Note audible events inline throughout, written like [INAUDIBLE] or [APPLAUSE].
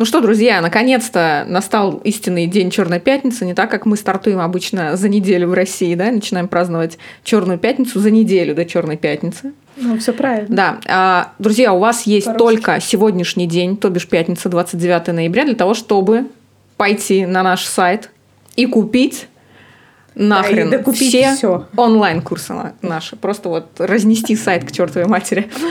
Ну что, друзья, наконец-то настал истинный день Черной пятницы, не так, как мы стартуем обычно за неделю в России, да, начинаем праздновать Черную пятницу за неделю до Черной пятницы. Ну, все правильно. Да. А, друзья, у вас есть По-русски. только сегодняшний день, то бишь пятница, 29 ноября, для того, чтобы пойти на наш сайт и купить нахрен и докупить все всё. онлайн-курсы на- наши. Просто вот разнести сайт к чертовой матери. Ну,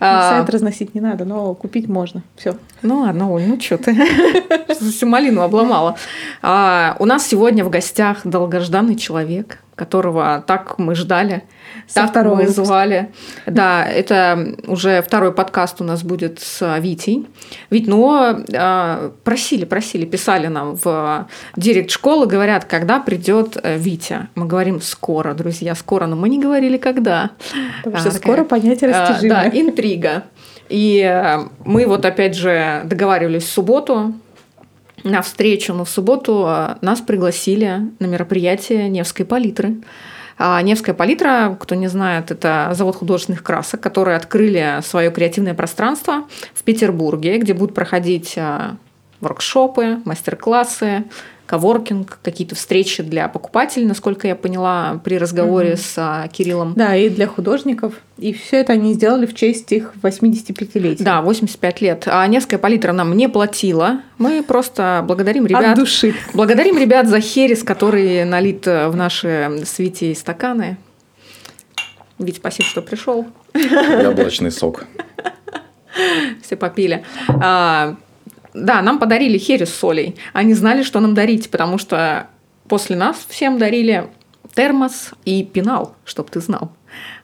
А, Сайт разносить не надо, но купить можно. Все. Ну ладно, Оль, ну что ты? [LAUGHS] Всю малину обломала. А, у нас сегодня в гостях долгожданный человек, которого так мы ждали, Со так мы выпуска. звали. Да, это уже второй подкаст у нас будет с Витей. Ведь, ну, а, просили, просили, писали нам в директ школы, говорят, когда придет э, Витя. Мы говорим скоро, друзья, скоро, но мы не говорили когда. Потому А, что такая, скоро понятие а, растяжимое. Да, интрига. И э, мы вот опять же договаривались в субботу на встречу, но в субботу э, нас пригласили на мероприятие Невской палитры. А Невская палитра, кто не знает, это завод художественных красок, которые открыли свое креативное пространство в Петербурге, где будут проходить э, воркшопы, мастер-классы, коворкинг, какие-то встречи для покупателей, насколько я поняла при разговоре Мгм. с а, Кириллом. Да, и для художников. И все это они сделали в честь их 85-летия. Да, 85 лет. А Невская палитра нам не платила. Мы просто благодарим От ребят. души. Благодарим ребят за херес, который налит э, в наши свете и стаканы. Вить, спасибо, что пришел. Яблочный сок. Все попили. А, да, нам подарили херес с солей. Они знали, что нам дарить, потому что после нас всем дарили термос и пенал, чтоб ты знал.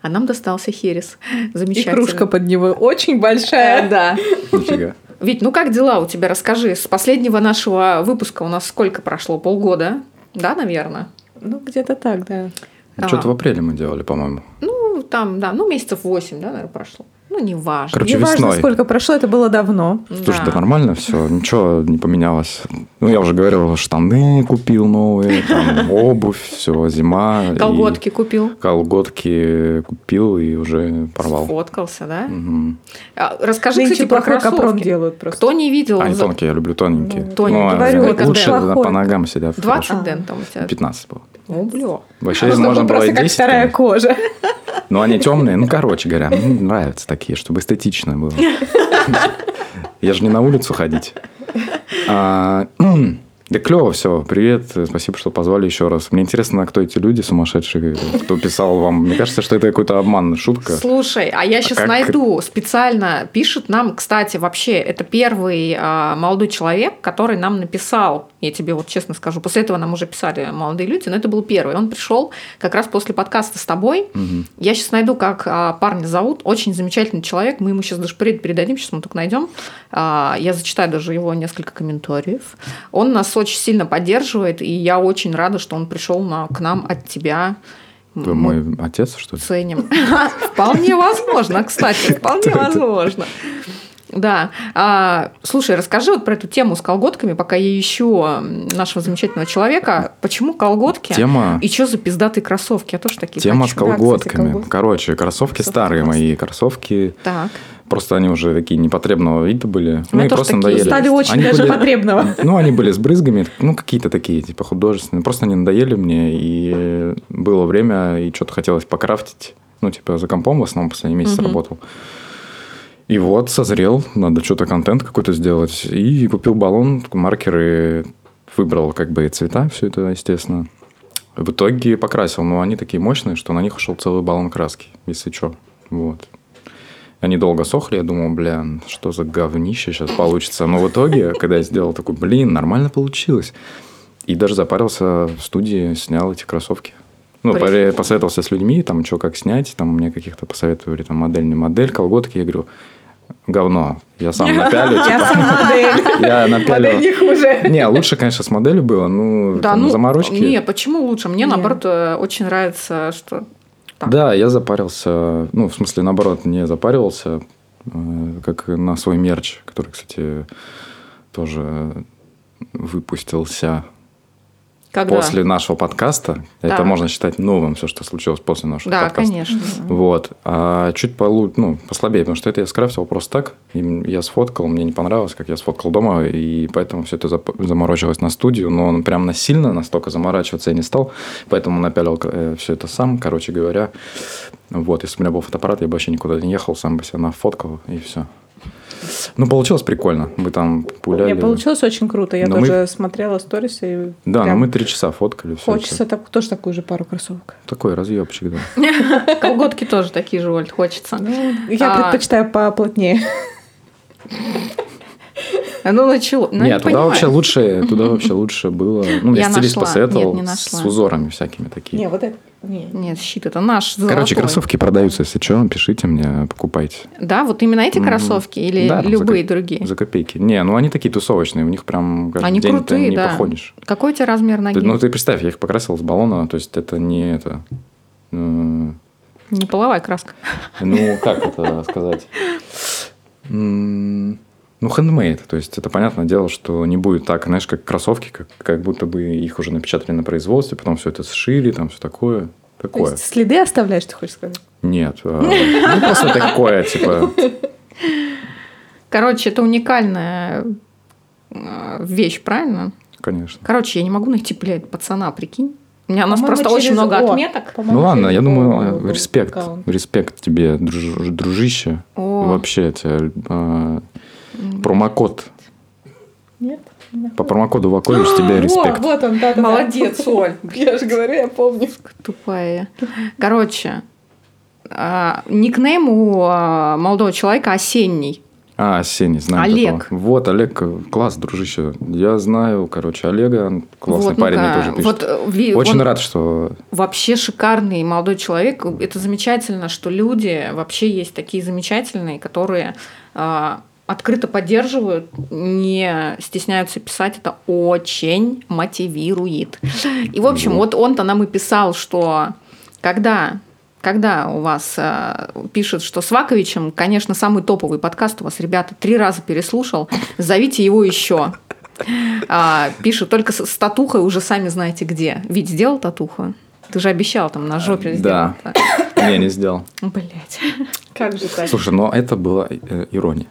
А нам достался херес. И Замечательно. кружка под него очень Э, большая. Да. Нифига. Вить, ну как дела у тебя? Расскажи. С последнего нашего выпуска у нас сколько прошло? Полгода? Да, наверное? Ну, где-то так, да. А. Что-то в апреле мы делали, по-моему. Ну, там, да, ну, месяцев 8, да, наверное, прошло. Ну, не важно. Короче, Не важно, весной. сколько прошло, это было давно. Слушай, да нормально все, ничего не поменялось. Ну, я уже говорил, штаны купил новые, там, [LAUGHS] обувь, все, зима. и Колготки купил. Колготки купил и уже порвал. Фоткался, да? А, Расскажи, Нынче кстати, про кроссовки. делают просто. Кто не видел? Они тонкие, я люблю тоненькие. Ну, тоненькие. а Говорю, лучше да, по ногам сидят. 20 хорошо. ден там у тебя? 15 было. О, бля. Вообще Чтобы можно было просто и как 10. вторая конечно. кожа. Но они темные, ну, короче говоря, мне нравятся такие, чтобы эстетично было. [LAUGHS] Я же не на улицу ходить. [CLEARS THROAT] А, Да клево все. Привет, спасибо, что позвали еще раз. Мне интересно, кто эти люди сумасшедшие, кто писал вам. Мне кажется, что это какой-то обман, шутка. Слушай, а я сейчас как- найду специально. Пишет нам, кстати, вообще, это первый а, молодой человек, который нам написал. Я тебе вот честно скажу. После этого нам уже писали молодые люди, но это был первый. Он пришел как раз после подкаста с тобой. Мгм. Я сейчас найду, как а, парня зовут. Очень замечательный человек. Мы ему сейчас даже привет передадим, сейчас мы только найдем. А, я зачитаю даже его несколько комментариев. Он нас очень сильно поддерживает, и я очень рада, что он пришел на, к нам от тебя. Мы мой отец, что ли? ценим. [LAUGHS] Вполне возможно, кстати, вполне возможно. Да. А, слушай, расскажи вот про эту тему с колготками, пока я ищу нашего замечательного человека. Почему колготки? Тема, И что за пиздатые кроссовки? Я тоже такие тема с хочу. Да, кстати, колготками. колготки. Короче, кроссовки Кроссовки старые классные. мои, кроссовки. Так. Просто они уже такие непотребного вида были. Меня Ну и просто такие надоели. Стали очень Они даже были- потребного. [LAUGHS] Ну, они были с брызгами, ну, какие-то такие, типа, художественные. Просто они надоели мне, и было время, и что-то хотелось покрафтить. Ну, типа, за компом в основном последний месяц Мгм. работал. И вот созрел, надо что-то контент какой-то сделать. И купил баллон, маркеры, выбрал как бы и цвета, все это, естественно. В итоге покрасил, но они такие мощные, что на них ушел целый баллон краски, если что. Вот. Они долго сохли, я думал, бля, что за говнище сейчас получится. Но в итоге, когда я сделал такой, блин, нормально получилось. И даже запарился в студии, снял эти кроссовки. Ну, Прикольно. посоветовался с людьми, там, что, как снять, там, мне каких-то посоветовали, там, модель, не модель, колготки. Я говорю, говно, я сам напялю, Я типа, сам модель. я Модель напялю. не хуже. Не, лучше, конечно, с моделью было, ну, Да, там, ну, заморочки. Не, почему лучше? Мне, Не. наоборот, э, очень нравится, что... так. Да, я запарился, ну, в смысле, наоборот, не запаривался, э, как на свой мерч, который, кстати, тоже выпустился. Когда? после нашего подкаста. Да. Это можно считать новым, все, что случилось после нашего Да, подкаста. конечно. Вот. А чуть полу... ну, послабее, потому что это я скрафтил просто так. И я сфоткал, мне не понравилось, как я сфоткал дома, и поэтому все это заморочилось на студию. Но он прям насильно настолько заморачиваться я не стал, поэтому напялил все это сам, короче говоря. Вот, если бы у меня был фотоаппарат, я бы вообще никуда не ехал, сам бы себя нафоткал, и все. Ну, получилось прикольно. Мы там пуляли. Не, получилось очень круто. Я Но мы- тоже смотрела сторис и Да, но прям мы три часа фоткали. Все хочется так- тоже такую же пару кроссовок. Такой разъебчик, да. [LAUGHS] Колготки тоже такие же, Оль, хочется. Я А. предпочитаю поплотнее. Ну, начало. Ну, Нет, не туда понимаю. вообще лучше, туда вообще лучше было. Ну, мне Я стилист нашла. посоветовал Нет, не с узорами всякими такие. Не, вот это... Не. Нет, щит, это наш Короче, золотой. кроссовки продаются, если что, пишите мне, покупайте. Да, вот именно эти кроссовки или Да, любые за, другие? За копейки. Не, ну они такие тусовочные, у них прям каждый Они день крутые, ты не да. походишь. Какой у тебя размер ноги? Ты- ну, ты представь, я их покрасил с баллона, то есть это не это... э, Не половая краска. Ну, как это сказать? Ну, хендмейд. То есть, это понятное дело, что не будет так, знаешь, как кроссовки, как, как будто бы их уже напечатали на производстве, потом все это сшили, там все такое. То Такое. есть следы оставляешь, ты хочешь сказать? Нет. а, Ну, просто такое, типа... Короче, это уникальная э, вещь, правильно? Конечно. Короче, я не могу найти, блядь, пацана, прикинь. У меня у нас просто очень много о, отметок. по-моему, Ну ладно, я думаю, Google респект. аккаунт. Респект тебе, друж- дружище. О. Вообще, тебе а, промокод. Нет? По промокоду Вакович тебе респект. О, вот он, да. Молодец, Оль. [LAUGHS] Я же говорю, я помню. Тупая. Короче, а, никнейм у а, молодого человека осенний. А, осенний, знаю Олег. такого. Вот, Олег, класс, дружище. Я знаю, короче, Олега, он классный Вот, парень, ну-ка, мне тоже пишет. Вот, э, ви- Очень он рад, что... вообще шикарный молодой человек. Это замечательно, что люди вообще есть такие замечательные, которые а, открыто поддерживают, не стесняются писать. Это очень мотивирует. И, в общем, Вот. он-то нам и писал, что когда когда у вас э, пишет, что с Ваковичем, конечно, самый топовый подкаст у вас, ребята, три раза переслушал, зовите его еще. А, пишет только с, с татухой уже сами знаете где. Ведь сделал татуху? Ты же обещал там на жопе Да. сделать. Не, не сделал. Блять. Как же так? Слушай, но это была э, ирония.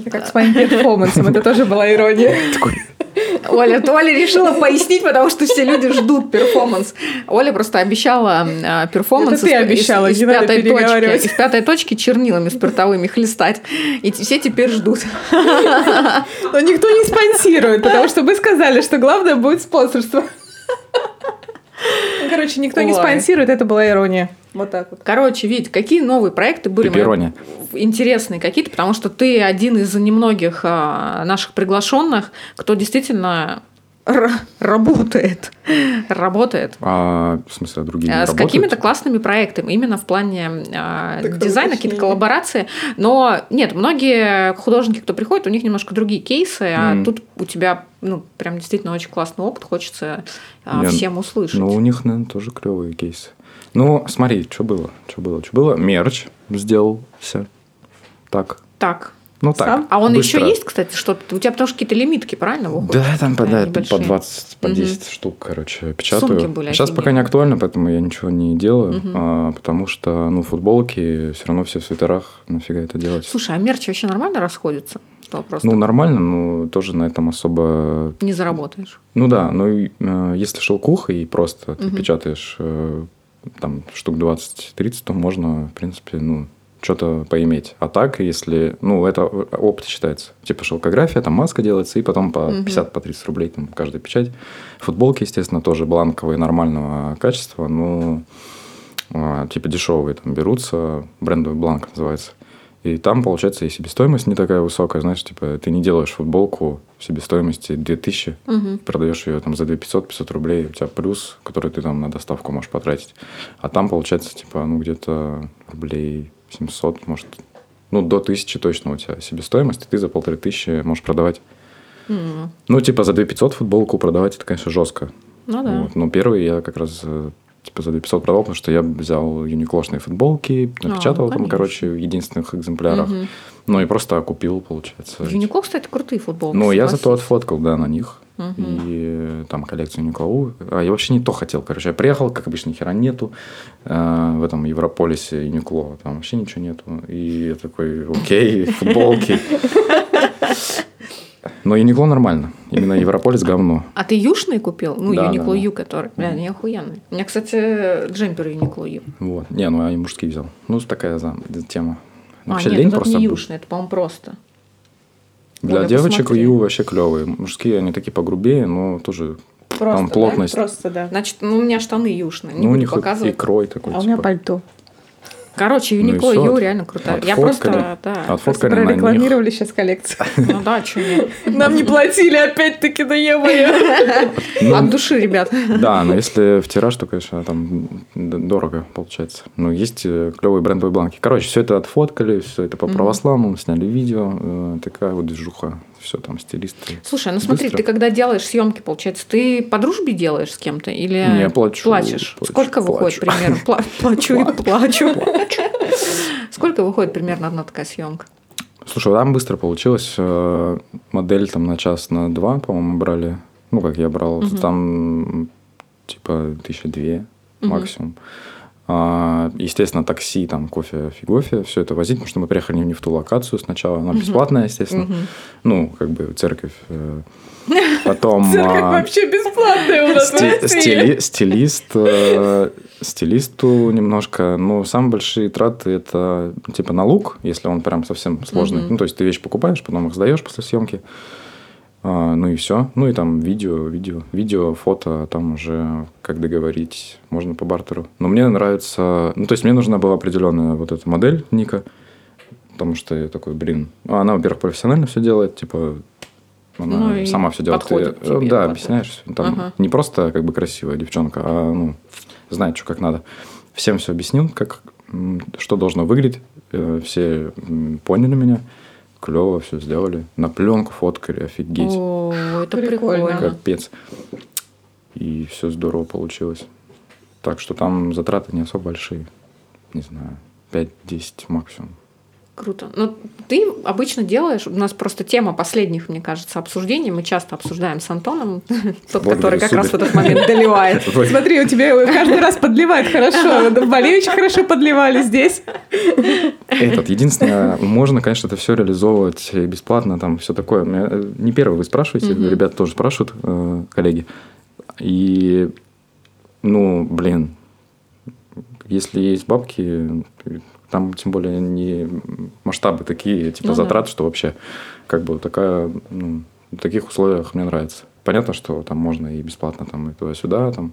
Это как с моим перформансом, это тоже была ирония. [LAUGHS] Оля, Оля решила пояснить, потому что все люди ждут перформанс. Оля просто обещала э, перформанс Это ты из- из- обещала, из, не надо точки, из пятой точки чернилами спиртовыми хлестать. И все теперь ждут. Но никто не спонсирует, потому что мы сказали, что главное будет спонсорство. Короче, никто не спонсирует, это была ирония. Вот так вот. Короче, Вить, какие новые проекты были Пепперони. интересные какие-то, потому что ты один из немногих а, наших приглашенных, кто действительно работает. Работает. а, в смысле, а другие не С какими-то классными проектами, именно в плане Такое дизайна, какие-то коллаборации. Но нет, многие художники, кто приходит, у них немножко другие кейсы, а тут у тебя ну, прям действительно очень классный опыт, хочется э, Не, всем услышать. Ну, у них, наверное, тоже клевые кейсы. Ну, смотри, что было, что было, что было. Мерч сделался. Так. Так. Ну, так. Сам? А он быстро. еще есть, кстати, что-то? У тебя потому что какие-то лимитки, правильно, выходят? Да, там по, да, по Небольшие. 20, по Мгм. 10 штук, короче, печатаю. Сумки были Сейчас пока не актуально, поэтому я ничего не делаю, Мгм. а, потому что, ну, футболки все равно все в свитерах, нафига это делать? Слушай, а мерч вообще нормально расходится? Вопрос. ну, нормально, но тоже на этом особо... Не заработаешь. Ну да, но и, э, если шелкуха и просто ты Мгм. печатаешь э, там штук 20-30, то можно, в принципе, ну, что-то поиметь. А так, если, ну, это опыт считается. Типа шелкография, там маска делается, и потом по Мгм. 50, по 30 рублей там каждая печать. Футболки, естественно, тоже бланковые, нормального качества, но а, типа дешевые там берутся, брендовый бланк называется. И там, получается, и себестоимость не такая высокая, знаешь, типа ты не делаешь футболку в себестоимости 2000, Мгм. продаешь ее там за 2500-500 рублей, у тебя плюс, который ты там на доставку можешь потратить. А там, получается, типа, ну, где-то рублей 700, может, ну, до 1000 точно у тебя себестоимость, и ты за полторы тысячи можешь продавать. М. Ну, типа, за 2500 футболку продавать, это, конечно, жестко. Ну да. Вот. Но первый я как раз э, типа за 2500 продал, потому что я взял юниклошные футболки, напечатал ну, там, короче, в единственных экземплярах. Ну, Мгм. Ну и просто купил, получается. Юникло, кстати, крутые футболки. Ну, я зато отфоткал, да, на них. И там коллекцию Николу. А я вообще не то хотел, короче. Я приехал, как обычно, хера нету. э, в этом Европолисе Юникло. Там вообще ничего нету. И я такой, окей, футболки. [LAUGHS] Но Юникло нормально. Именно Европолис говно. А ты юшный купил? Ну, Да, Юникло да, да. Ю, который. Бля, они охуенные. У меня, кстати, джемпер Юникло Ю. Вот. Не, ну я и мужские взял. Ну, такая за- тема. А, Вообще нет, лень это просто. не юшный, это, по-моему, просто. Для девочек посмотри. Ю вообще клевые. Мужские они такие погрубее, но тоже Просто, там да? плотность. Просто, да. Значит, ну, у меня штаны юшные. Не ну, у них и показывать. крой такой. А у меня типа. пальто. Короче, Ну и Юникло всё. Ю реально крутая. Я просто, да. Отфоткали. Прорекламировали сейчас коллекцию. [LAUGHS] Ну да, что нет. Нам не платили опять-таки, да я Ну, От души, ребят. Да, но если в тираж, то, конечно, там дорого получается. Ну, есть э, клевые брендовые бланки. Короче, все это отфоткали, все это по православному, сняли видео. э, Такая вот движуха. Все там стилисты. Слушай, ну смотри, Быстро. ты когда делаешь съемки, получается, ты по дружбе делаешь с кем-то или Не, плачу, плачешь? плачу, Сколько выходит плачу. примерно? Пла- [LAUGHS] Плачу и плачу. Сколько выходит примерно одна такая съемка? Слушай, там быстро получилось. э, Модель там на час, на два, по-моему, брали. Ну, как я брал. Там типа тысяча две максимум. А, Естественно, такси, там, кофе, фигофе, все это возить, потому что мы приехали не в ту локацию сначала. Она бесплатная, естественно. Ну, как бы церковь. э. Потом... [LAUGHS] Церковь а, вообще бесплатная у нас Сти- стили- стилист, э, стилисту немножко, ну, самые большие траты это типа налог, если он прям совсем сложный. Ну, то есть ты вещи покупаешь, потом их сдаешь после съемки. А, ну и все. Ну и там видео, видео, видео, фото, там уже как договорить, можно по бартеру. Но мне нравится, ну то есть мне нужна была определенная вот эта модель Ника, потому что я такой, блин, ну, она, во-первых, профессионально все делает, типа она Ну сама все делает. Ты, тебе, э, да, вот объясняешь. Там Ага. не просто как бы красивая девчонка, а ну знает, что как надо. Всем все объяснил, как что должно выглядеть. Э, Все поняли меня. Клево все сделали. На пленку фоткали, офигеть. О, это Прикольно. прикольно. Капец. И все здорово получилось. Так что там затраты не особо большие. Не знаю, 5-10 максимум. Круто. Ну, ты обычно делаешь, у нас просто тема последних, мне кажется, обсуждений, мы часто обсуждаем с Антоном, [LAUGHS] тот, который как супер. раз в этот момент доливает. [LAUGHS] Смотри, у тебя каждый раз подливает хорошо. Очень хорошо подливали здесь. Этот, единственное, можно, конечно, это все реализовывать бесплатно, там все такое. Э, Не первый вы спрашиваете, ребята тоже спрашивают, э, коллеги. И, ну, блин, если есть бабки, там тем более не масштабы такие, типа Ну да. затрат, что вообще как бы такая, ну, в таких условиях мне нравится. Понятно, что там можно и бесплатно там и туда-сюда, там,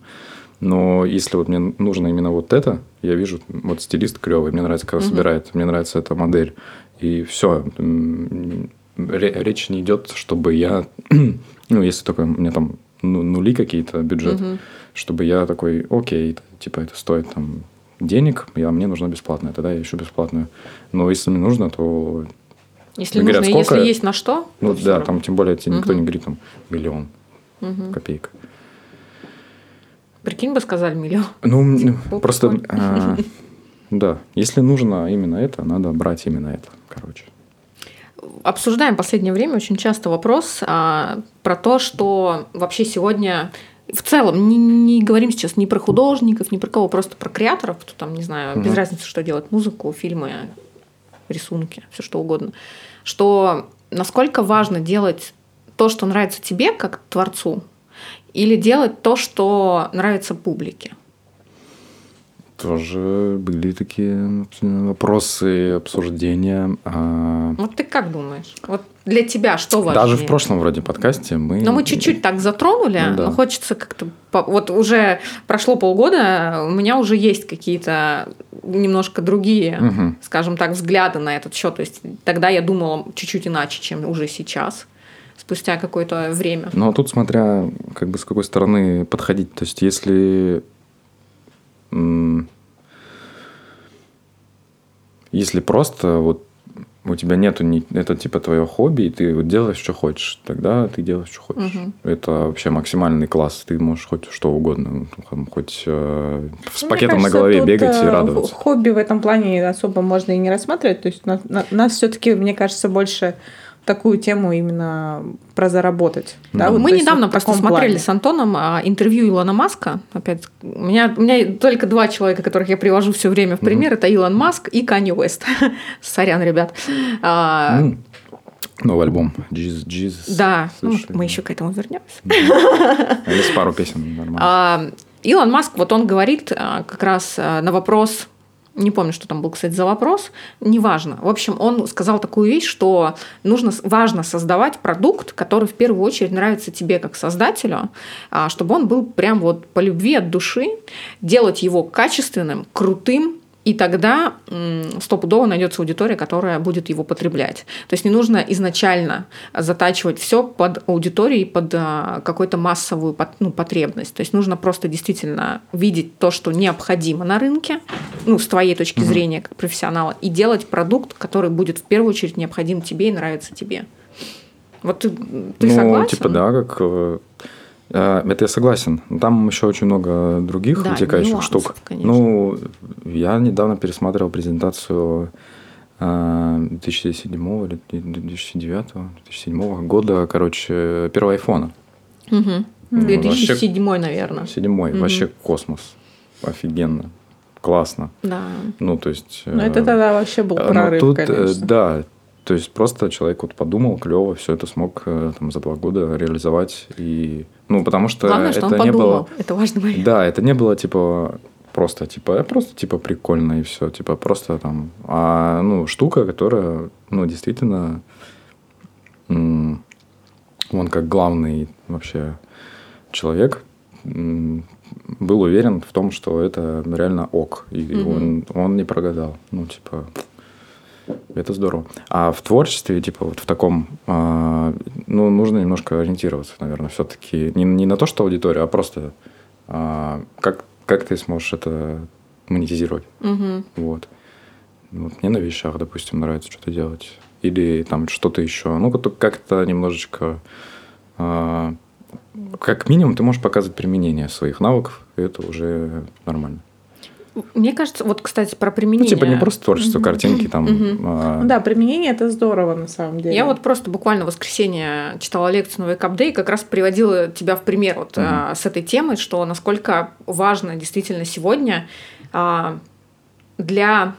но если вот мне нужно именно вот это, я вижу, вот стилист клевый, мне нравится, когда собирает, мне нравится эта модель, и все. Речь не идет, чтобы я, [CLEARS THROAT] ну, если только у меня там ну, нули какие-то бюджет, чтобы я такой, окей, типа это стоит там денег, я, мне нужно бесплатное, тогда я ищу бесплатную. Но если мне нужно, то Если Говорят, нужно, и если сколько- есть на что, ну да, равно. там тем более тебе никто не говорит там миллион копеек. Прикинь бы сказали миллион. Ну, м, О, просто, а, [LAUGHS] да, если нужно именно это, надо брать именно это, короче. Обсуждаем в последнее время очень часто вопрос а, про то, что вообще сегодня в целом не, не говорим сейчас ни про художников, ни про кого, просто про креаторов, кто там, не знаю, без Мгм. разницы, что делать, музыку, фильмы, рисунки, все что угодно, что насколько важно делать то, что нравится тебе как творцу, или делать то, что нравится публике. Тоже были такие вопросы, обсуждения. а, Вот ты как думаешь? Вот для тебя что важнее? Даже в прошлом вроде подкасте мы... Но мы чуть-чуть так затронули, Ну да. но хочется как-то... Вот уже прошло полгода, у меня уже есть какие-то немножко другие, Мгм. скажем так, взгляды на этот счет. То есть тогда я думала чуть-чуть иначе, чем уже сейчас, спустя какое-то время. Но тут смотря как бы с какой стороны подходить. То есть если... Если просто вот у тебя нету ни, это типа твое хобби, и ты вот делаешь, что хочешь, тогда ты делаешь, что хочешь. Мгм. Это вообще максимальный класс. Ты можешь хоть что угодно, ну, там, хоть э, с Мне пакетом кажется, на голове бегать и э, радоваться. Хобби в этом плане особо можно и не рассматривать. То есть на- на- нас все-таки, мне кажется, больше такую тему именно про заработать. Да, вот, Мы недавно вот просто смотрели плане. с Антоном а, интервью Илона Маска. Опять, у меня, у меня только два человека, которых я привожу все время в пример. Это Илон Маск и Канни Уэст. [LAUGHS] Сорян, ребят. А, М, Новый альбом. Jesus, Jesus. Да, ну, Слышали? мы еще к этому вернемся. Есть пару песен нормально. А, Илон Маск, вот он говорит а, как раз а, на вопрос, не помню, что там был, кстати, за вопрос, неважно. В общем, он сказал такую вещь, что нужно, важно создавать продукт, который в первую очередь нравится тебе как создателю, а, чтобы он был прям вот по любви от души, делать его качественным, крутым, и тогда стопудово найдется аудитория, которая будет его потреблять. То есть не нужно изначально затачивать все под аудиторией, под а, какую-то массовую ну, потребность. То есть нужно просто действительно видеть то, что необходимо на рынке, ну, с твоей точки зрения, как профессионала, и делать продукт, который будет в первую очередь необходим тебе и нравится тебе. Вот ты, ты ну, согласен? типа, да, как... э, э, Это я согласен. Там еще очень много других Да, вытекающих нюансов, штук. конечно. Ну, я недавно пересматривал презентацию э, 2007 или 2009 2007 года, короче, первого айфона. Мгм. Ну, 2007, наверное. Седьмой. Мгм. Вообще космос. Офигенно. Классно. Да. Ну, то есть... Ну, э, это тогда вообще был Э, прорыв, ну, тут, э, конечно. да, то есть просто человек вот подумал, клево, все это смог э, там, за два года реализовать. И, ну, потому что Главное, что это он не подумал. было... Это важный момент. Да, это не было типа просто типа э, просто типа прикольно и все типа просто там а ну штука которая ну действительно он как главный вообще человек был уверен в том что это реально ок и Мгм. он он не прогадал ну типа это здорово. А в творчестве, типа, вот в таком, а, ну, нужно немножко ориентироваться, наверное, все-таки. Не, не на то, что аудитория, а просто а, как, как ты сможешь это монетизировать. Мгм. Вот. Вот мне на вещах, допустим, нравится что-то делать. Или там что-то еще. Ну, как- как-то немножечко... а, как минимум ты можешь показывать применение своих навыков, и это уже нормально. Мне кажется, вот, кстати, про Ну, применение. типа не просто творчество, картинки там. Мгм. а, Ну да, применение это здорово на самом деле. Я вот просто буквально в воскресенье читала лекцию на Wake Up Day и как раз приводила тебя в пример вот, Мгм. а, с этой темой, что насколько важно действительно сегодня а, для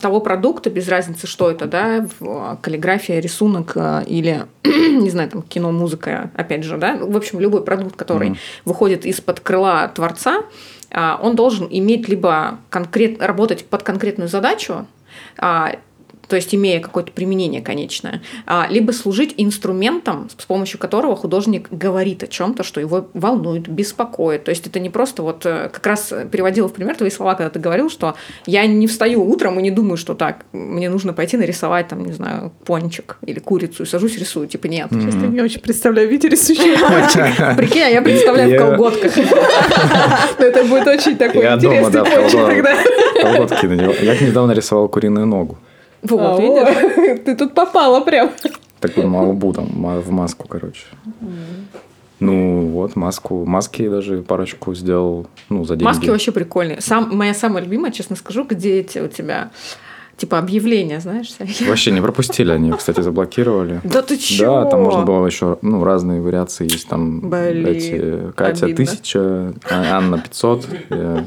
того продукта, без разницы, что это, да, а, каллиграфия, рисунок а, или, [CLEARS THROAT] не знаю, там, кино, музыка, опять же, да, в общем, любой продукт, который Мгм. выходит из-под крыла творца, а, он должен иметь либо конкрет, работать под конкретную задачу, то есть имея какое-то применение конечное, а, либо служить инструментом, с помощью которого художник говорит о чем-то, что его волнует, беспокоит. То есть это не просто вот э, как раз переводила в пример твои слова, когда ты говорил, что я не встаю утром и не думаю, что так, мне нужно пойти нарисовать там, не знаю, пончик или курицу и сажусь рисую. Типа нет. Мгм. Честно, не очень представляю Витя рисующий [LAUGHS] Прикинь, а я представляю в колготках. [LAUGHS] Это будет очень такой интересный пончик тогда. Колготки на него. Я недавно рисовал куриную ногу. Вот, А, видишь? о, [LAUGHS] Ты тут попала прям. Такую на лбу там, в маску, короче. Ну, вот, маску. Маски даже парочку сделал, ну, за деньги. Маски вообще прикольные. Сам, моя самая любимая, честно скажу, где эти у тебя типа объявления, знаешь? всякие? Вообще не пропустили они, кстати, заблокировали. Да ты чё? Да, там можно было еще, ну, разные вариации есть. Там Блин, эти Катя обидно. 1000, А- Анна 500 э,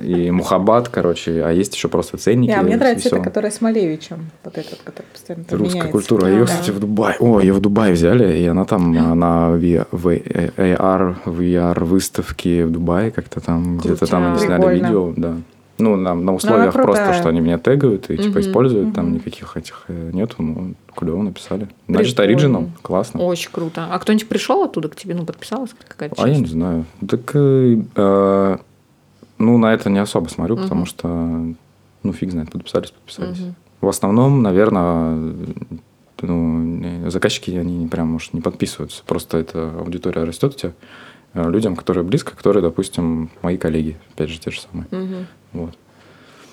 и Мухаббат, короче. А есть еще просто ценники. А мне нравится это, которая с Малевичем. Вот этот, который постоянно Русская меняется. культура. Ее, да. кстати, в Дубае. О, ее в Дубае взяли, и она там на AR, VR выставке в Дубае как-то там, где-то там они сняли видео, да. Ну, на, на условиях просто, что они меня тегают и типа Мгм, используют, там мгм. никаких этих э, нету, ну, клево написали. Значит, Прикольно. оригинал, классно. Очень круто. А кто-нибудь пришел оттуда к тебе, ну, подписалась какая-то А я часть? не знаю. Так, э, э, ну, на это не особо смотрю, Мгм. потому что, ну, фиг знает, подписались, подписались. Мгм. В основном, наверное, ну, заказчики, они прям, может, не подписываются. Просто эта аудитория растет у тебя. э, Людям, которые близко, которые, допустим, мои коллеги, опять же, те же самые. Мгм. Вот.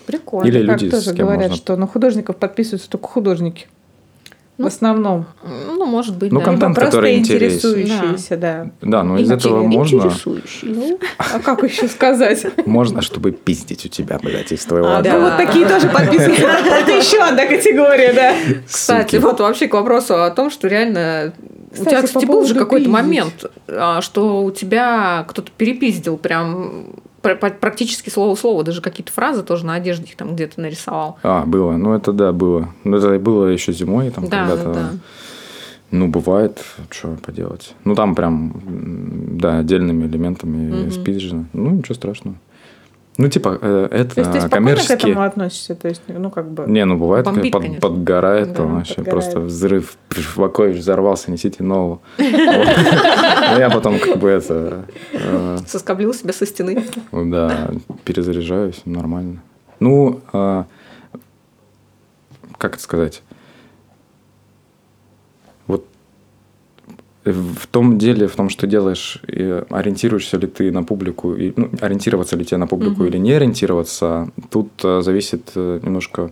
Прикольно. Или Как люди, тоже с кем говорят, можно- что на художников подписываются только художники. в основном. Ну, может быть, Ну, да. контент, Просто который интересующиеся, да. Да, но из этого можно, Интересующий. А как еще сказать? можно, чтобы пиздить у тебя, блядь, из твоего А, адреса. ну вот такие тоже подписываются. Это еще одна категория, да. Кстати, вот вообще к вопросу о том, что реально у тебя, кстати, был же какой-то момент, а, что у тебя кто-то перепиздил прям пр- пр- практически слово в слово, даже какие-то фразы тоже на одежде их там где-то нарисовал. А, было. Ну, это да, было. Ну, это было еще зимой, там, Да, когда-то. да, да. Ну, бывает, что поделать. Ну, там прям, да, отдельными элементами Мгм. спизжено. Ну, ничего страшного. Ну, типа, э, То есть ты это спокойно к коммерческие... этому относишься? То есть, ну, как бы... Не, ну бывает, Бомбит, под- конечно. подгорает, Да, там вообще подгорает. просто взрыв. Вакович взорвался, несите нового. [LAUGHS] Ну, я потом как бы это, э, Соскоблил себя со стены. да, перезаряжаюсь, нормально. Ну, а, как это сказать? Вот в том деле, в том, что делаешь, ориентируешься ли ты на публику, и, ну, ориентироваться ли тебе на публику Мгм. или не ориентироваться, тут э, зависит э, немножко...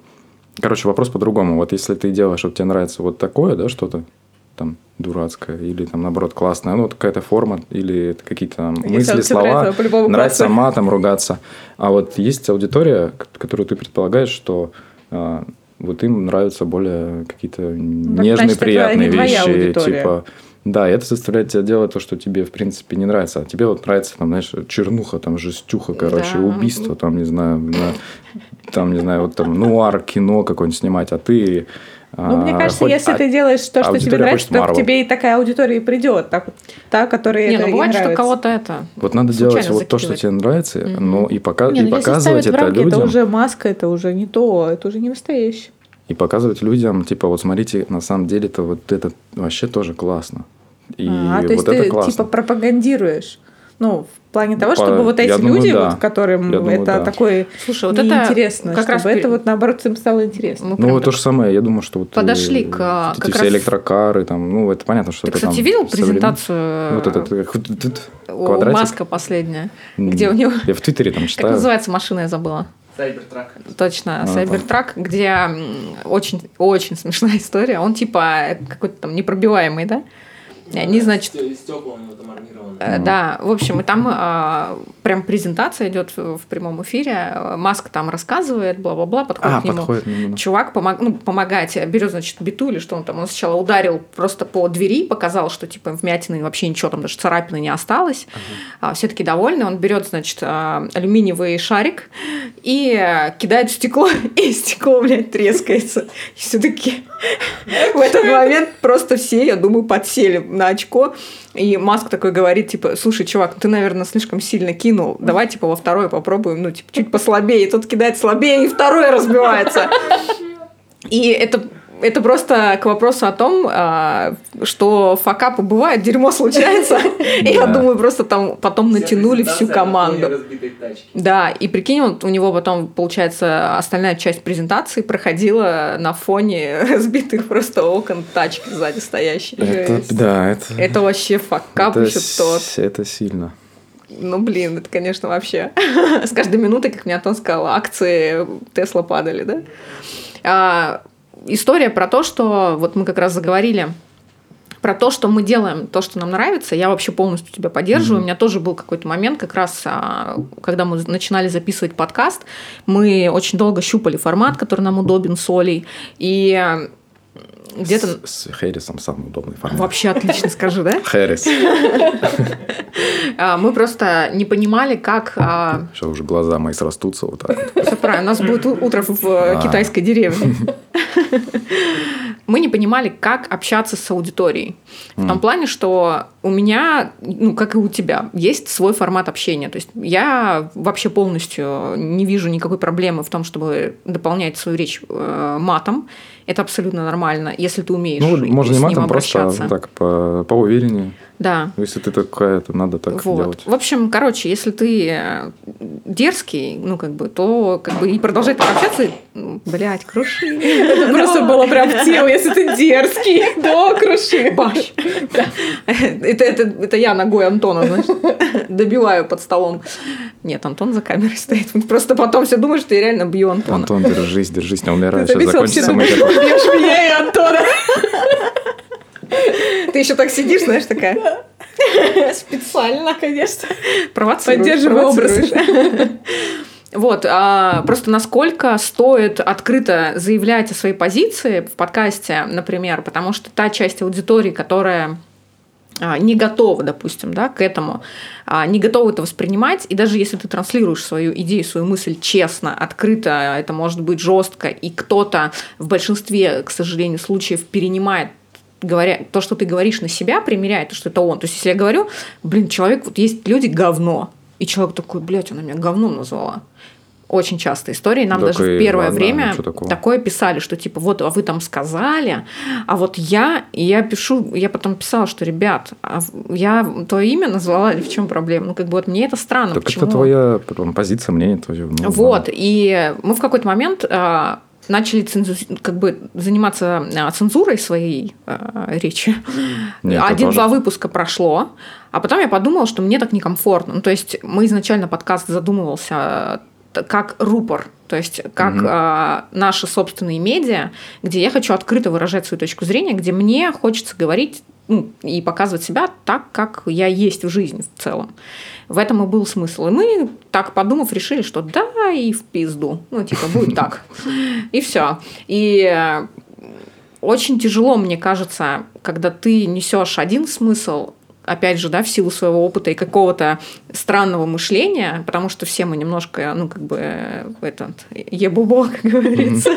Короче, вопрос по-другому. Вот если ты делаешь, вот тебе нравится вот такое, да, что-то там дурацкое, или там, наоборот, классное, ну, вот какая-то форма, или какие-то мысли, слова, нравится, нравится матом ругаться. А вот есть аудитория, которую ты предполагаешь, что а, вот им нравятся более какие-то нежные, значит, приятные вещи, типа. Да, и это заставляет тебя делать то, что тебе, в принципе, не нравится. А тебе вот нравится, там, знаешь, чернуха, там, жестюха, короче, Да. убийство, там, не знаю, на- там, не знаю, вот там, нуар, кино какое-нибудь снимать, а ты... Ну, мне а, кажется, хоть- если а- ты делаешь то, что тебе нравится, то к тебе и такая аудитория и придет. Так, та, которая Не, это ну бывает, что нравится. кого-то это... Вот надо делать вот то, что тебе нравится, Мгм. но и, пока, Не, и ну, если показывать это рамки, людям. это уже маска, это уже не то, это уже не настоящее. И показывать людям, типа, вот смотрите, на самом деле-то вот это вообще тоже классно. И а, то вот есть это ты классно. типа пропагандируешь. Ну, в плане того, По- чтобы вот эти думаю, люди, да. вот, которым Я думаю, это да. такое Слушай, вот это неинтересно, как чтобы раз это вот наоборот им стало интересно. Мы Ну, прям вот то же самое, я думаю, что вот... Подошли э, к, а, вот как эти все раз- электрокары, там, ну, это понятно, что Ты, это кстати, там видел презентацию Вот этот э, тут у квадратик. Маска последняя, где у него... Я в Твиттере там [LAUGHS] Как читаю. называется машина, я забыла. Сайбертрак. Точно, А, Cybertruck, где м, очень, очень смешная история. Он типа какой-то там непробиваемый, да? И они, значит, Стекла у него там армированные. Э, Да, в общем, и там а, прям презентация идет в, прямом эфире. Э, Маск там рассказывает, бла-бла-бла, подходит А, к нему. подходит. ну, ну. Чувак помог, ну, помогать, берет, значит, биту или что он там. Он сначала ударил просто по двери, показал, что типа вмятины вообще ничего там, даже царапины не осталось. все таки довольны. Он берет, значит, а, алюминиевый шарик и э, кидает в стекло, [LAUGHS] и стекло, блядь, трескается. И все таки в этот момент просто все, я думаю, подсели на очко. И Маск такой говорит, типа, слушай, чувак, ты, наверное, слишком сильно кинул. Давай, типа, во второй попробуем, ну, типа, чуть послабее. И тот кидает слабее, и второй разбивается. [LAUGHS] И это это просто к вопросу о том, а, что факапы бывают, дерьмо случается. И [LAUGHS] я думаю, просто там потом натянули всю команду. Да, и прикинь, вот у него потом, получается, остальная часть презентации проходила на фоне [LAUGHS] разбитых просто окон тачки сзади стоящей. Да, это... Это вообще факап это еще тот. Это сильно. Ну, блин, это, конечно, вообще. [LAUGHS] С каждой минутой, как мне Антон сказал, акции Тесла падали, да? А, история про то, что вот мы как раз заговорили про то, что мы делаем то, что нам нравится, я вообще полностью тебя поддерживаю. У меня тоже был какой-то момент, как раз, а, когда мы начинали записывать подкаст, мы очень долго щупали формат, который нам удобен с Олей, и где-то... С, с Хэрисом самый удобный формат. Вообще отлично, скажи, да? Хэрис. А, Мы просто не понимали, как а, Сейчас уже глаза мои срастутся вот так вот. Все правильно, у нас будет утро в э, китайской деревне. [LAUGHS] Мы не понимали, как общаться с аудиторией. В том плане, что у меня, ну, как и у тебя, есть свой формат общения. То есть я вообще полностью не вижу никакой проблемы в том, чтобы дополнять свою речь э, матом. Это абсолютно нормально, если ты умеешь Ну, можно не матом, просто так, по, поувереннее. Да. Если ты такая, то надо так Вот. делать. В общем, короче, если ты э, дерзкий, ну, как бы, то как бы и продолжать так общаться, блять, круши. [LAUGHS] Это просто было прям в тему, если ты дерзкий, [LAUGHS] да, круши. Баш. [LAUGHS] Это, это, это я ногой Антона, знаешь, добиваю под столом. Нет, Антон за камерой стоит. Просто потом все думают, что я реально бью Антона. Антон, держись, держись, не умирай. Сейчас закончится ты бьешь меня и Антона. Ты еще так сидишь, знаешь, такая. Специально. Конечно. Провоцируешь. Поддерживаю образ. Вот, а, просто насколько стоит открыто заявлять о своей позиции в подкасте, например, потому что та часть аудитории, которая а, не готова, допустим, да, к этому, а, не готова это воспринимать, и даже если ты транслируешь свою идею, свою мысль честно, открыто, это может быть жестко, и кто-то в большинстве, к сожалению, случаев перенимает говоря, то, что ты говоришь на себя, примеряет, то, что это он. То есть, если я говорю, блин, человек, вот есть люди говно, и человек такой, блядь, она меня говном назвала. Очень часто истории. Нам Так даже в первое ладно, время такое писали, что типа вот а вы там сказали, а вот я, и я пишу, я потом писала, что ребят, а я твое имя назвала, или в чем проблема? Ну как бы вот мне это странно. Так почему? это твоя потом, позиция, мнение твое. ну, Вот, и мы в какой-то момент а, начали цензу- как бы заниматься а, цензурой своей а, речи. Нет, Один-два выпуска прошло, а потом я подумала, что мне так некомфортно. Ну, то есть мы изначально подкаст задумывался а, как рупор, то есть как Мгм. а, наши собственные медиа, где я хочу открыто выражать свою точку зрения, где мне хочется говорить ну, и показывать себя так, как я есть в жизни в целом. В этом и был смысл. И мы, так подумав, решили, что да, и в пизду. Ну, типа, будет [LAUGHS] так. И все. И э, очень тяжело, мне кажется, когда ты несешь один смысл, опять же, да, в силу своего опыта и какого-то странного мышления, потому что все мы немножко, ну, как бы, э, этот, ебубо, как говорится.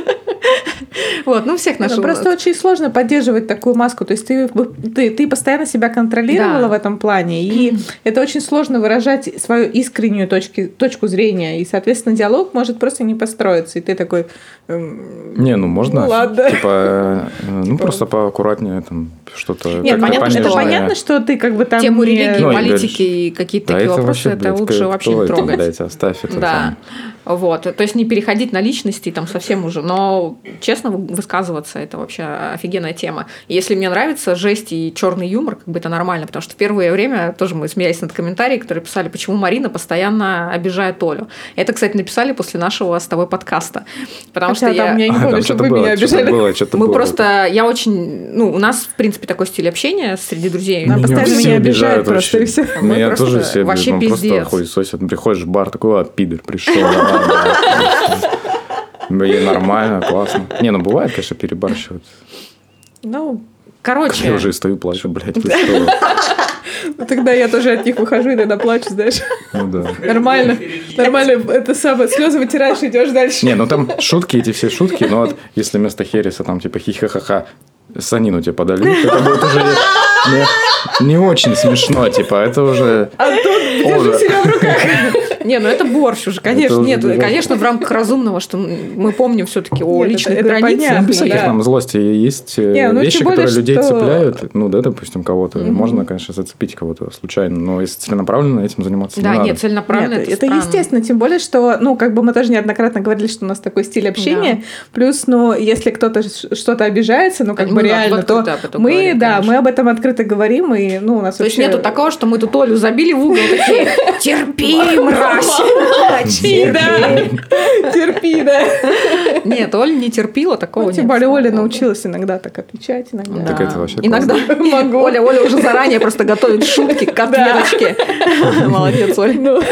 Вот, ну, всех Ну, наших... Просто очень сложно поддерживать такую маску. То есть ты, ты, ты постоянно себя контролировала Да. в этом плане, и это очень сложно выражать свою искреннюю точки, точку зрения. И, соответственно, диалог может просто не построиться. И ты такой... эм, Не, ну можно, Ну, ладно. типа, э, ну просто поаккуратнее там что-то. Нет, понятно, что, это понятно, что ты как бы там... Тему не- религии, Ну, политики и какие-то Да такие это вопросы, вообще, это блядь, лучше кто вообще не это, трогать. блядь, оставь это. Да. Вот. То есть не переходить на личности там совсем уже. Но честно вы- высказываться это вообще офигенная тема. И Если мне нравится жесть и черный юмор, как бы это нормально, потому что в первое время тоже мы смеялись над комментарии, которые писали, почему Марина постоянно обижает Олю. Это, кстати, написали после нашего с тобой подкаста. Потому Хотя что там я... я не А, помню, там чтобы что-то вы меня было, что-то обижали. было, Мы было. просто, я очень, ну, у нас, в принципе, такой стиль общения среди друзей. Меня постоянно все меня обижают обижают просто, вообще. и. [LAUGHS] Мы Меня просто тоже все вообще обижают. Просто пиздец. хуесосит. Приходишь в бар, такой, а, пидор, пришел. Блин, нормально, классно. Не, ну бывает, конечно, перебарщивают. Ну, Короче, Я уже и стою, плачу, блядь, что? [LAUGHS] тогда я тоже от них выхожу и тогда плачу, знаешь. Ну да. Нормально. Нормально. Это самое. Слезы вытираешь, идешь дальше. Не, ну там шутки, эти все шутки, но вот если вместо Хереса там типа хихихаха санину тебе подали, это будет уже не, не очень смешно, типа, это уже... Антон, держи О, себя в руках. Не, ну это борщ уже, конечно. Нет, конечно, в рамках разумного, что мы помним все-таки о личных границах. понятно, без всяких там злости есть э, Не, ну, вещи, тем более, которые людей цепляют. Ну да, допустим, кого-то. Можно, конечно, зацепить кого-то случайно, но если целенаправленно этим заниматься Да, нет, целенаправленно это, естественно, тем более, что, ну, как бы мы тоже неоднократно говорили, что у нас такой стиль общения. Плюс, ну, если кто-то что-то обижается, ну, как Мы бы реально, то мы, да, мы об этом открыто говорим, и, ну, у нас То есть нету такого, что мы тут Олю забили в угол, такие, терпи, мразь. [LAUGHS] Терпи, да. Терпи, да. Нет, Оля не терпила, такого Ну. Тем более Оля научилась иногда так отвечать, иногда. Так это вообще Иногда [LAUGHS] Могу. Оля, Оля уже заранее просто готовит шутки к [LAUGHS] ответочке. [LAUGHS] Молодец, Оля. Ну,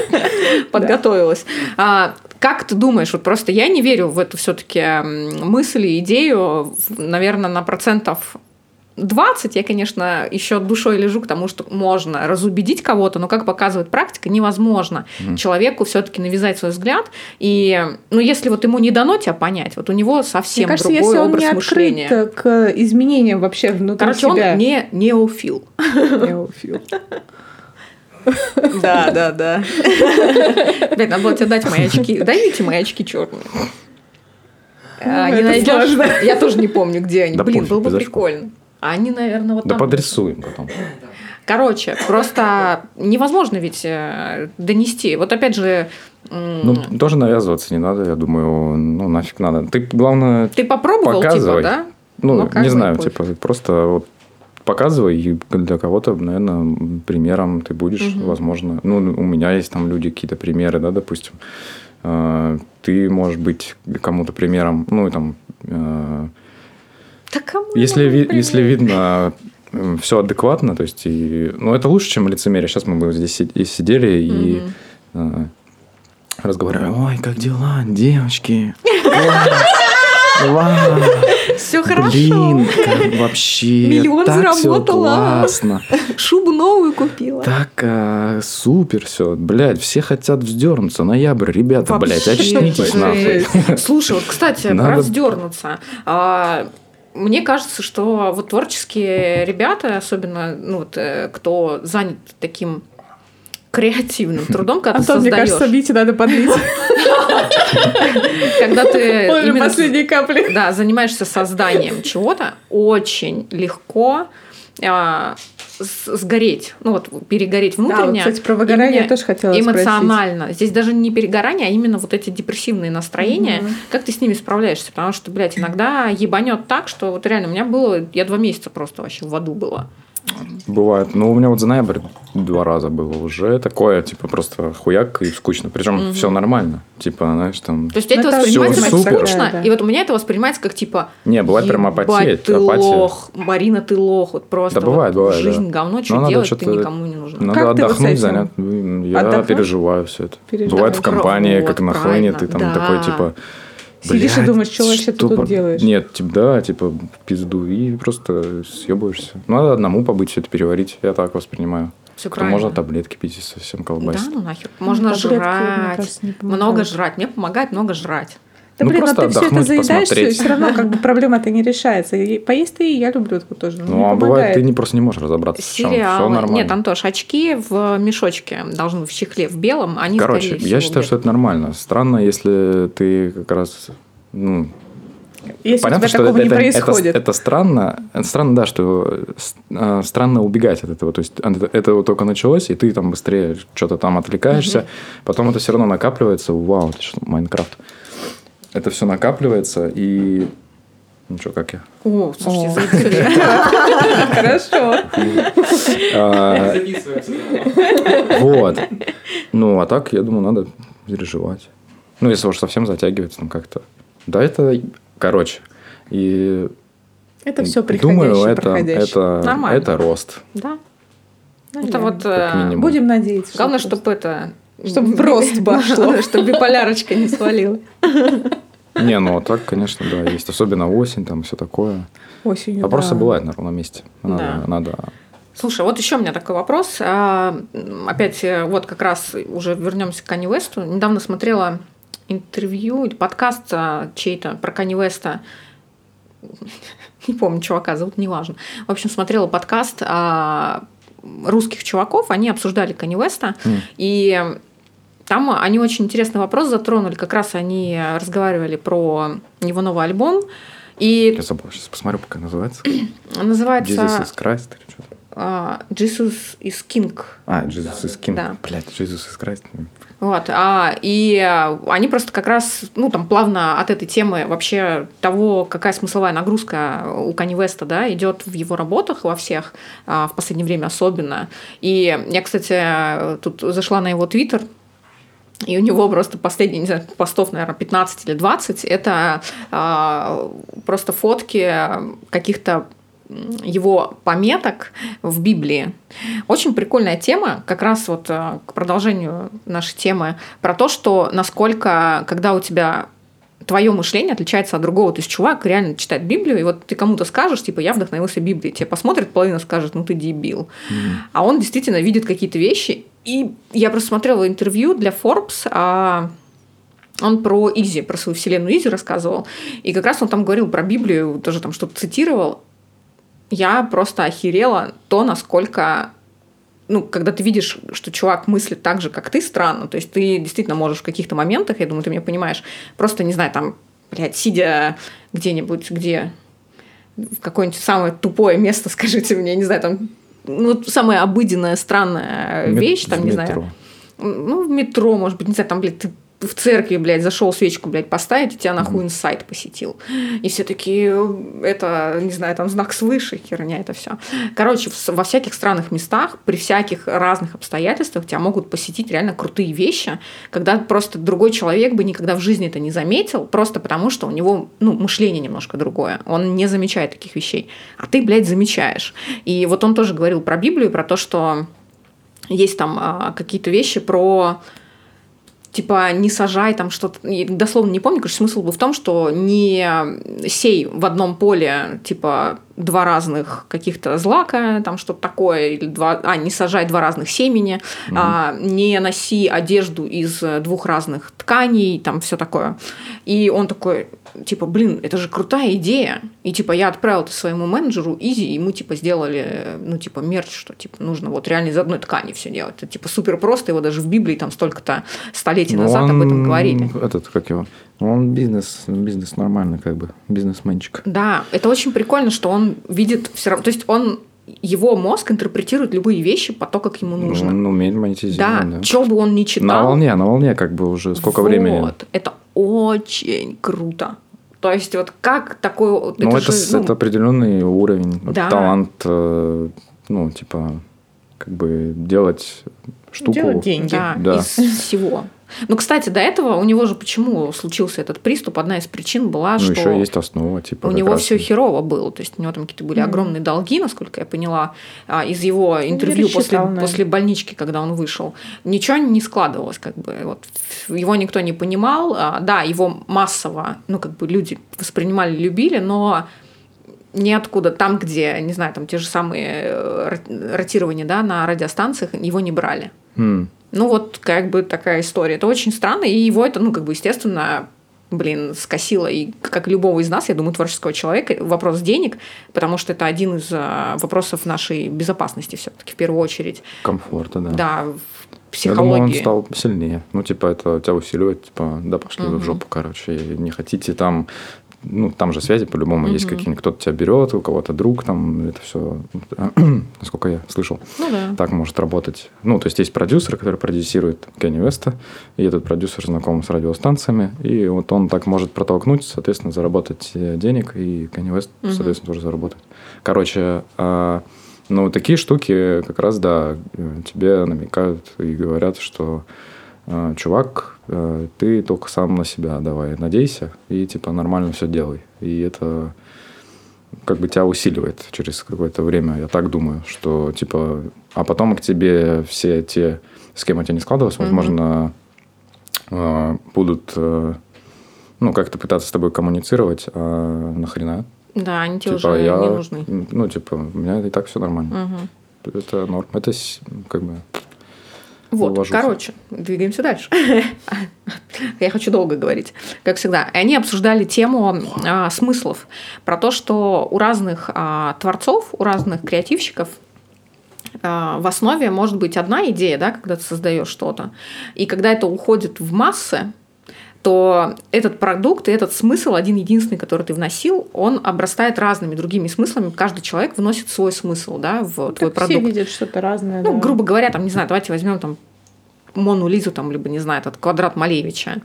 подготовилась. А, как ты думаешь, вот просто я не верю в эту все-таки мысль и идею, наверное, на процентов 20 я, конечно, еще душой лежу к тому, что можно разубедить кого-то, но, как показывает практика, невозможно человеку все-таки навязать свой взгляд. И, ну, если вот ему не дано тебя понять, вот у него совсем Мне кажется, другой если он образ не мышления. открыт к изменениям вообще внутри Короче, себя. он не неофил. Неофил. Да, [LAUGHS] да, да. Блин, надо было тебе дать мои очки. Дайте мои очки черные. А, Не найдешь? сложно. Я тоже не помню, где они. Да Блин, было бы прикольно. Они, наверное, вот Да там. подрисуем потом. [COUGHS] Короче, просто невозможно ведь э, донести. Вот опять же, Ну, тоже навязываться не надо, я думаю, ну, нафиг надо. Ты, главное, ты попробовал, типа, показывай. да? ну, Ну, как не знаю, пофиг. типа, просто вот показывай, и для кого-то, наверное, примером ты будешь, возможно. Ну, у меня есть там люди, какие-то примеры, да, допустим. Э, Ты можешь быть кому-то примером, ну, и там, э, Да кому если, ви- если видно все адекватно, то есть, и, ну, это лучше, чем лицемерие. Сейчас мы бы здесь и сидели и э, разговаривали, ой, как дела, девочки? [LAUGHS] Класс! Вау! Все хорошо. Блин, как вообще Миллион так заработала. классно. Шубу новую купила. Так а, супер все. Блядь, все хотят вздернуться. Ноябрь, ребята, блядь, Вообще очнитесь нахуй. жесть. Слушай, вот, кстати, про [LAUGHS] Надо- вздернуться. А, Мне кажется, что вот творческие ребята, особенно ну, вот, э, кто занят таким креативным трудом, когда ты Антон, мне создаешь, кажется, Вите надо подлить. когда ты именно последней капли. да, занимаешься созданием чего-то, очень легко а, сгореть, ну вот перегореть Да, вот, внутренне. кстати, про выгорание я тоже хотела спросить. Эмоционально. Здесь даже не перегорание, а именно вот эти депрессивные настроения. Мгм. Как ты с ними справляешься? Потому что, блядь, иногда ебанет так, что вот реально у меня было, я два месяца просто вообще в аду была. Бывает. Ну, у меня вот за ноябрь два раза было уже такое, типа, просто хуяк и скучно. Причем все нормально. Типа, знаешь, там... То есть Ну, это это воспринимается как скучно, Да, да. и вот у меня это воспринимается как типа Не, бывает прям «Ебать, апатия. ты апатия. лох, Марина, ты лох, вот просто. Да бывает, вот бывает, Жизнь да. говно, Но что надо делать, ты что-то- никому не нужна. Надо Как ты отдохнуть, занять. Я Отдохнуть? переживаю все это. Переживаешь. Бывает в компании, Вот, как нахлынет, ты там да. такой, типа... Сидишь и «Блядь, думаешь, что вообще ты что тут делаешь?» Нет, типа, да, типа, пизду, и просто съебываешься. Ну, надо одному побыть, все это переварить. Я так воспринимаю. Все Потом можно таблетки пить и совсем Да, колбасить. ну нахер. Можно мне жрать. кажется, много жрать. Мне помогает много жрать. Да Ну, блин, ну просто ты все это заедаешь, все, все равно как бы проблема-то не решается. И поесть ты, и я люблю это тоже. но Ну, а бывает, помогает. ты не, просто не можешь разобраться в чем. Все Сериалы. нормально. Нет, Антош, очки в мешочке должны быть в чехле в белом, они Короче, я считаю, что это нормально. Странно, если ты как раз... Ну, Если понятно, у тебя что такого это, не это- происходит. Это, это странно. Это странно, да, что а, странно убегать от этого. То есть это, это вот только началось, и ты там быстрее что-то там отвлекаешься. Потом это все равно накапливается. Вау, это что, Майнкрафт. Это все накапливается, и... Ну что, как я? О, слушайте. [LAUGHS] Хорошо. А. Вот. Ну, а так, я думаю, надо переживать. Ну, если уж совсем затягивается, там как-то. Да, это, короче, и Это все думаю, приходящее, это, проходящее. это, Нормально. это рост. Да. Это Наверное. вот... Как э, минимум. Будем надеяться. Главное, что чтобы это... Чтоб в рост пошло. [LAUGHS] Чтобы биполярочка не свалила. Не, ну, а так, конечно, да, есть. Особенно осень, там, все такое. осенью. А просто да. бывает на ровном месте. Надо, Да. надо Слушай, вот еще у меня такой вопрос. А, Опять э, вот как раз уже вернемся к Кани Весту. Недавно смотрела интервью или подкаст а, чей-то про Кани Веста. [LAUGHS] Не помню, чувака зовут, неважно. В общем, смотрела подкаст а, русских чуваков, они обсуждали Кани Веста, М. и там они очень интересный вопрос затронули. Как раз они разговаривали про его новый альбом. И Я забыл, сейчас посмотрю, пока называется. [CLEARS THROAT] называется Jesus is Christ или что-то. А, Jesus is King. А, Jesus is King. Да. Блядь, Jesus is Christ. Вот, а, и а, они просто как раз, ну, там, плавно от этой темы вообще того, какая смысловая нагрузка у Кани Веста, да, идет в его работах во всех, а, в последнее время особенно. И я, кстати, тут зашла на его твиттер, и у него просто последние, не знаю, постов, наверное, 15 или 20, это а, просто фотки каких-то его пометок в Библии. Очень прикольная тема, как раз вот э, к продолжению нашей темы, про то, что насколько, когда у тебя твое мышление отличается от другого. То есть чувак реально читает Библию, и вот ты кому-то скажешь, типа, я вдохновился Библией, тебе посмотрит, половина скажет, ну ты дебил. А он действительно видит какие-то вещи. И я просто смотрела интервью для Forbes, а он про Изи, про свою вселенную Изи рассказывал. И как раз он там говорил про Библию, тоже там что-то цитировал. Я просто охерела то, насколько ну, когда ты видишь, что чувак мыслит так же, как ты, странно. То есть ты действительно можешь в каких-то моментах, я думаю, ты меня понимаешь, просто, не знаю, там, блядь, сидя где-нибудь, где в какое-нибудь самое тупое место, [LAUGHS] скажите мне, не знаю, там, ну, самая обыденная, странная Мет- вещь, там, в не метро. знаю, ну, в метро, может быть, не знаю, там, блядь, ты в церкви, блядь, зашел свечку, блядь, поставить, и тебя нахуй инсайт посетил. И все такие, это, не знаю, там знак свыше, херня это все. Короче, во всяких странных местах, при всяких разных обстоятельствах тебя могут посетить реально крутые вещи, когда просто другой человек бы никогда в жизни это не заметил, просто потому что у него, ну, мышление немножко другое. Он не замечает таких вещей. А ты, блядь, замечаешь. И вот он тоже говорил про Библию, про то, что есть там а, какие-то вещи про типа не сажай там что-то, дословно не помню, конечно, смысл был в том, что не сей в одном поле типа два разных каких-то злака, там что-то такое, или два, а, не сажай два разных семени, угу. а, не носи одежду из двух разных тканей, там все такое. И он такой, типа, блин, это же крутая идея. И типа я отправил это своему менеджеру Изи, и мы типа сделали, ну типа мерч, что типа нужно вот реально из одной ткани все делать. Это типа супер просто, его даже в Библии там столько-то столетий ну, назад он, об этом говорили. Этот, как его, он бизнес, бизнес нормальный, как бы, бизнесменчик. Да, это очень прикольно, что он видит все равно, то есть он его мозг интерпретирует любые вещи по то, как ему нужно. Ну, он умеет монетизировать. Да, да. что бы он ни читал. На волне, на волне как бы уже сколько вот, времени. Вот, это очень круто. То есть вот как такой... Ну, это, это, же, ну, это определенный уровень, да. талант, э, ну, типа, как бы делать штуку. Делать деньги. Да, да. из всего. Ну, кстати, до этого у него же почему случился этот приступ? Одна из причин была, ну, что... еще есть основа, типа... У него все херово было. То есть у него там какие-то были mm-hmm. огромные долги, насколько я поняла, а, из его интервью после, после больнички, когда он вышел. Ничего не складывалось, как бы. Вот. Его никто не понимал. А, да, его массово, ну, как бы люди воспринимали, любили, но ниоткуда. Там, где, не знаю, там те же самые э, ротирования да, на радиостанциях, его не брали. Mm. Ну, вот как бы такая история. Это очень странно, и его это, ну, как бы, естественно, блин, скосило и как любого из нас, я думаю, творческого человека, вопрос денег, потому что это один из а, вопросов нашей безопасности все-таки в первую очередь. Комфорта, да. Да, психологии. Я думаю, он стал сильнее. Ну, типа, это тебя усиливает, типа, да, пошли угу. в жопу, короче. Не хотите там ну, там же связи по-любому mm-hmm. есть какие-нибудь, кто-то тебя берет, у кого-то друг, там это все, [CLEARS THROAT] насколько я слышал, ну, да. так может работать. Ну, то есть есть продюсер, который продюсирует Кенни Веста, и этот продюсер знаком с радиостанциями, и вот он так может протолкнуть, соответственно, заработать э, денег, и Кенни Вест, mm-hmm. соответственно, тоже заработает. Короче, э, ну, такие штуки как раз, да, э, тебе намекают и говорят, что чувак, Э, ты только сам на себя давай надейся и типа нормально все делай. И это как бы тебя усиливает через какое-то время, я так думаю, что типа, а потом к тебе все те, с кем у тебя не складывалось, mm-hmm. возможно, э, будут, э, ну, как-то пытаться с тобой коммуницировать, а нахрена? Да, они тебе типа, уже я, не нужны. Ну, типа, у меня и так все нормально. Угу. Это норм. Это как бы вот, Уложусь. короче, двигаемся дальше. [LAUGHS] Я хочу долго говорить, как всегда. И они обсуждали тему а, смыслов, про то, что у разных а, творцов, у разных креативщиков а, в основе может быть одна идея, да, когда ты создаешь что-то. И когда это уходит в массы, то этот продукт и этот смысл, один единственный, который ты вносил, он обрастает разными другими смыслами. Каждый человек вносит свой смысл да, в ну, твой продукт. Все видят что-то разное. Ну, да. грубо говоря, там, не знаю, давайте возьмем там Мону Лизу, там, либо, не знаю, этот квадрат Малевича.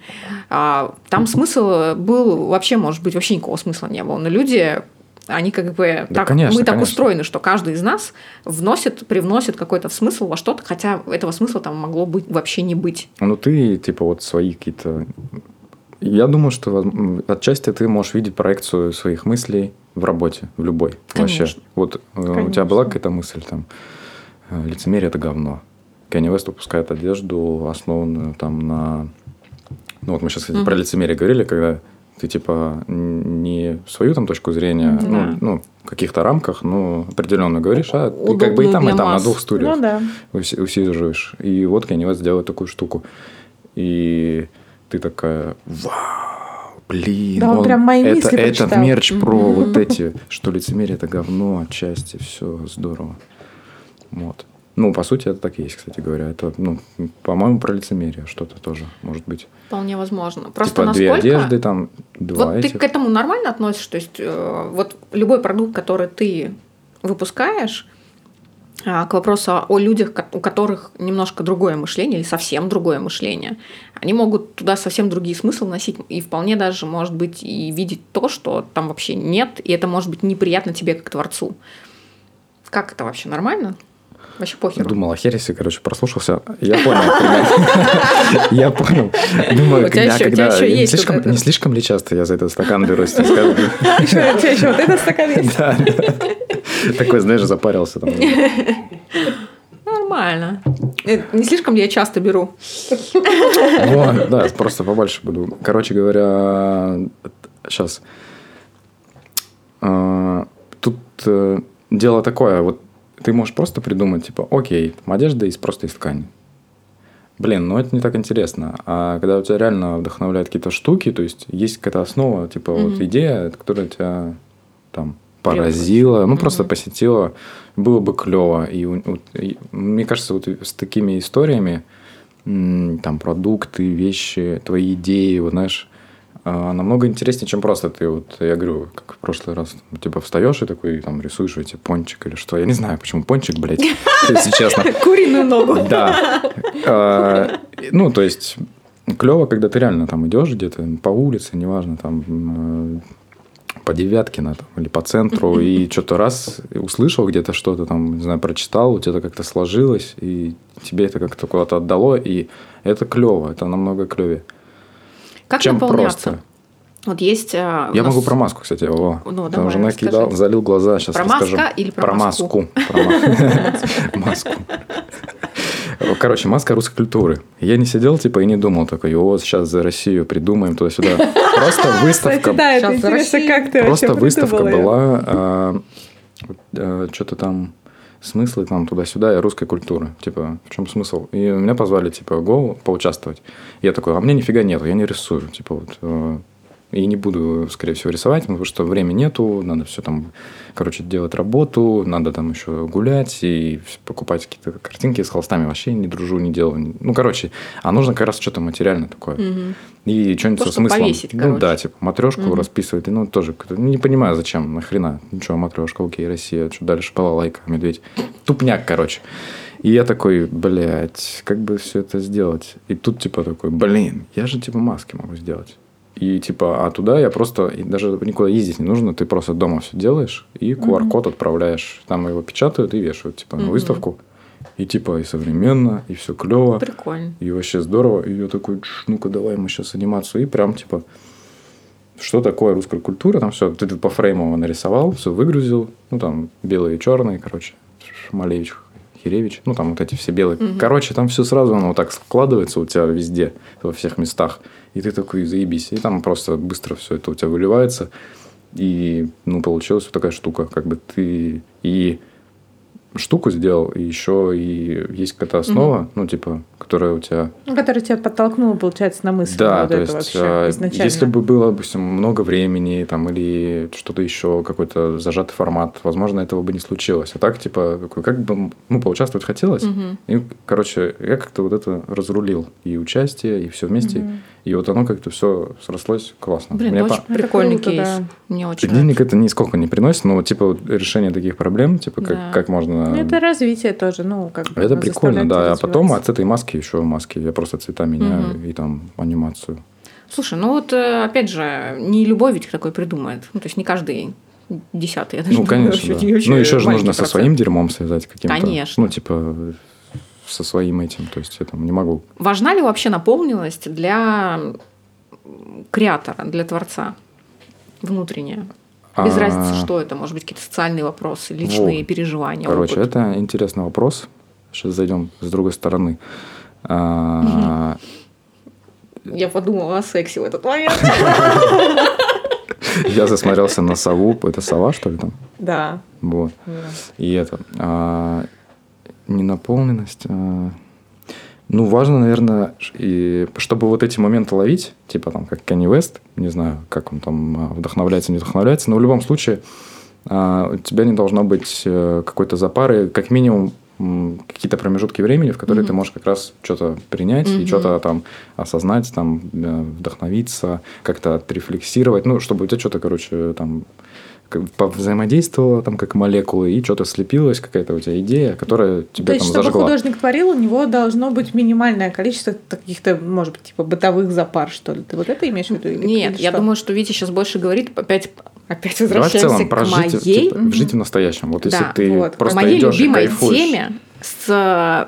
А, там смысл был вообще, может быть, вообще никакого смысла не было. Но люди они как бы да, так, конечно, мы так конечно. устроены, что каждый из нас вносит, привносит какой-то смысл во что-то, хотя этого смысла там могло быть вообще не быть. Ну ты типа вот свои какие-то. Я думаю, что отчасти ты можешь видеть проекцию своих мыслей в работе, в любой. Конечно. Вообще. Вот конечно. Э, у тебя была какая-то мысль там, «Э, лицемерие это говно. Kanye West выпускает одежду, основанную там на... Ну вот мы сейчас, кстати, mm-hmm. про лицемерие говорили, когда ты типа не свою там точку зрения, да. ну, ну, в каких-то рамках, ну, определенно говоришь, а ты как бы и там, и там, масс. на двух стульях ну, да. усиживаешь. И вот Kanye West делает такую штуку. И ты такая, вау, блин, да, он, он прям мои это, мысли это мерч про вот эти, что лицемерие это говно отчасти, все здорово. Вот. Ну, по сути, это так и есть, кстати говоря. Это, ну, по-моему, про лицемерие что-то тоже может быть. Вполне возможно. Просто типа насколько... две одежды, там, два Вот этих. ты к этому нормально относишься? То есть, э, вот любой продукт, который ты выпускаешь, а, к вопросу о людях, у которых немножко другое мышление или совсем другое мышление. Они могут туда совсем другие смыслы вносить и вполне даже, может быть, и видеть то, что там вообще нет, и это может быть неприятно тебе как творцу. Как это вообще нормально? Вообще похер. Думал о Хересе, короче, прослушался. Я понял. Я понял. Думаю, когда- не слишком- ли часто я за этот стакан берусь? у тебя еще вот этот стакан есть? Да. Такой, знаешь, запарился там. Нормально. Э, Не слишком ли я часто беру? Вот, да, просто побольше буду. Короче говоря, сейчас. Тут э, дело такое, вот ты можешь просто придумать, типа, окей, там одежда из просто из ткани. Блин, ну это не так интересно. А когда у тебя реально вдохновляют какие-то штуки, то есть есть какая-то основа, типа вот Мгм. идея, которая тебя там поразила, ну просто Мгм. посетила, было бы клево. И, вот, и мне кажется, вот с такими историями, там продукты, вещи, твои идеи, вот знаешь, намного интереснее, чем просто ты вот, я говорю, как в прошлый раз, типа встаешь и такой там рисуешь эти пончик или что, я не знаю, почему пончик, блядь, [LAUGHS] если честно. Куриную ногу. Да. А, Ну, то есть, клево, когда ты реально там идешь где-то по улице, неважно, там м, по Девяткино там, или по центру, [LAUGHS] и что-то раз услышал где-то что-то там, не знаю, прочитал, у тебя это как-то сложилось, и тебе это как-то куда-то отдало, и это клево, это намного клевее. Как чем наполняться? просто. Вот есть... у Я нас- могу про маску, кстати, о, Ну, там давай, же накидал, расскажи. залил глаза, сейчас Про расскажу. маска или про про маску? маску? Короче, маска русской культуры. Я не сидел, типа, и не думал такой, о, сейчас за Россию придумаем туда-сюда. Просто [LAUGHS] выставка Кстати, да, это Сейчас за интересно, Россию. как ты Просто выставка была, а, что-то там смыслы там туда-сюда и русской культуры. Типа, в чем смысл? И меня позвали, типа, го, поучаствовать. Я такой, а мне нифига нету, я не рисую. Типа, вот, э, и не буду, скорее всего, рисовать, потому что времени нету, надо все там, короче, делать работу, надо там еще гулять и покупать какие-то картинки с холстами. Вообще не дружу, не делаю. Ну, короче, а нужно как раз что-то материальное такое. Мгм. И что-нибудь То, со что смыслом. повесить, ну короче. да, типа матрешку Мгм. расписывать. И, Ну, тоже как-то не понимаю, зачем, нахрена. Ничего, матрешка, окей, Россия, что дальше, балалайка, медведь. Тупняк, короче. И я такой, блядь, как бы все это сделать? И тут типа такой, блин, я же типа маски могу сделать. И типа, а туда я просто, даже никуда ездить не нужно, ты просто дома все делаешь и QR-код отправляешь. Там его печатают и вешают, типа, на Мгм. выставку. И типа и современно, и все клево. Прикольно. И вообще здорово. И я такой, «Тш, ну-ка давай мы сейчас анимацию. И прям типа, что такое русская культура? Там все, ты по фрейму нарисовал, все выгрузил. Ну, там белые и черные, короче. Малевич, Хиревич. Ну, там вот эти все белые. Мгм. Короче, там все сразу оно вот так складывается у тебя везде, во всех местах. И ты такой, заебись. И там просто быстро все это у тебя выливается. И, ну, получилась вот такая штука. Как бы ты и штуку сделал, и еще и есть какая-то основа, ну, типа, которая у тебя Ну, который тебя подтолкнула, получается, на мысль. да, вот то есть, вообще а, изначально. если бы было, допустим, много времени там, или что-то еще, какой-то зажатый формат, возможно, этого бы не случилось. А так, типа, как бы, ну, поучаствовать хотелось. Мгм. И, короче, я как-то вот это разрулил. И участие, и все вместе. Мгм. И вот оно как-то все срослось классно. Блин, Мне очень по- Это прикольный кейс. да. Мне очень Денег нравится. это нисколько не приносит, но вот, типа вот решение таких проблем, типа как, Да. как можно... Ну, это развитие тоже, ну, как бы Это оно прикольно, да. А потом от этой маски еще маски. Я просто цвета меняю Мгм. и там анимацию. Слушай, ну вот э, опять же, не любой ведь такой придумает. Ну, то есть не каждый десятый. Я даже Ну, думаю, конечно, вообще- да. вообще Ну, еще же нужно со процент. своим дерьмом связать каким-то. Конечно. Ну, типа, со своим этим. То есть я там не могу. Важна ли вообще наполненность для креатора, для творца? Внутренняя. Без А, разницы, что это. Может быть, какие-то социальные вопросы, личные Вот. переживания. Короче, опыт. это интересный вопрос. Сейчас зайдем с другой стороны. А, Я подумала о сексе в этот момент. Я засмотрелся на сову. Это сова, что ли, там? Да. Вот. И это... Ненаполненность... а, Ну, важно, наверное, и чтобы вот эти моменты ловить, типа там, как Кенни Вест, не знаю, как он там а, вдохновляется, не вдохновляется, но в любом случае а, у тебя не должно быть э, какой-то запары, как минимум какие-то промежутки времени, в которые Мгм. ты можешь как раз что-то принять и Мгм. что-то там осознать, там э, вдохновиться, как-то отрефлексировать, ну, чтобы у тебя что-то, короче, там взаимодействовала там как молекулы, и что-то слепилось, какая-то у тебя идея, которая тебя То есть, там чтобы зажгла. художник творил, у него должно быть минимальное количество каких-то, может быть, типа бытовых запар, что ли. Ты вот это имеешь в виду? или- Нет, или я что? думаю, что Витя сейчас больше говорит, опять, опять Давай в возвращаемся целом к про жить, моей, типа, жить в настоящем. Вот если Да, ты вот. просто моей идешь и любимой кайфуешь. теме с э,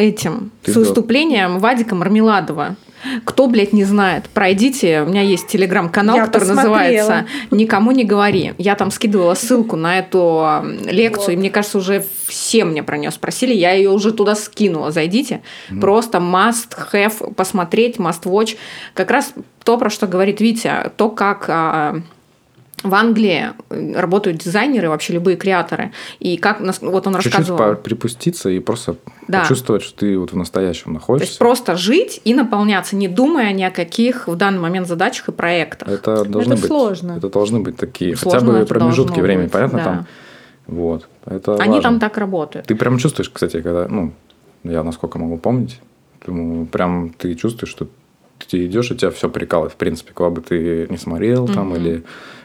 этим, Ты с да. выступлением Вадика Мармеладова. Кто, блядь, не знает, пройдите. У меня есть телеграм-канал, который посмотрела. называется «Никому не говори». Я там скидывала ссылку на эту лекцию, и мне кажется, уже все мне про нее спросили. Я ее уже туда скинула. Зайдите. Просто must have посмотреть, must watch. Как раз то, про что говорит Витя, то, как а, в Англии работают дизайнеры, вообще любые креаторы. И как вот он Чуть-чуть рассказывал. припуститься и просто Да. почувствовать, что ты вот в настоящем То есть находишься. просто жить и наполняться, не думая ни о каких в данный момент задачах и проектах. Это должны Это быть. сложно. Это должны быть такие Сложно хотя бы промежутки времени, быть, понятно да. там. Вот. Это Они важно. там так работают. Ты прям чувствуешь, кстати, когда, ну, я насколько могу помнить, прям ты чувствуешь, что ты идешь, и тебя все прикалывает, в принципе, куда бы ты не смотрел там, Мгм. или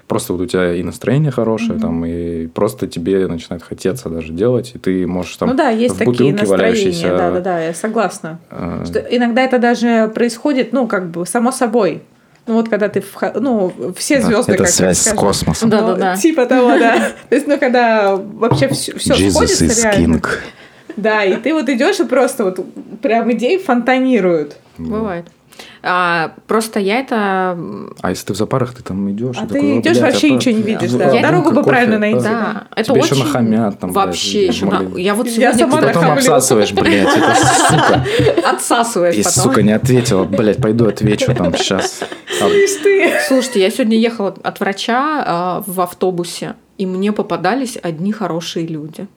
просто вот у тебя и настроение хорошее, Мгм. там, и просто тебе начинает хотеться даже делать, и ты можешь там ну да, есть в такие настроения, да, да, да, я согласна. э, Что иногда это даже происходит, ну, как бы само собой. Ну, вот когда ты, вх- ну, все звезды, это как связь с скажем. космосом. Да, да, Ну, да. Типа того, да. То есть, ну, когда вообще все, все сходится реально. Да, и ты вот идешь и просто вот прям идеи фонтанируют. Бывает. А, просто я это... А если ты в запарах, ты там идешь. А ты такой, «О, идёшь, блядь, вообще а ничего не видишь, а, да. а, Дорогу бы правильно найти. Да, это Тебе очень... еще нахамят там, блядь, Вообще и еще... на-. Я вот Я сегодня сама Ты потом нахамлю. обсасываешь, блядь, это сука. отсасываешь И, потом. сука, не ответила, блядь, пойду отвечу там сейчас. Слышь ты. Слушайте, я сегодня ехала от врача а, в автобусе, и мне попадались одни хорошие люди.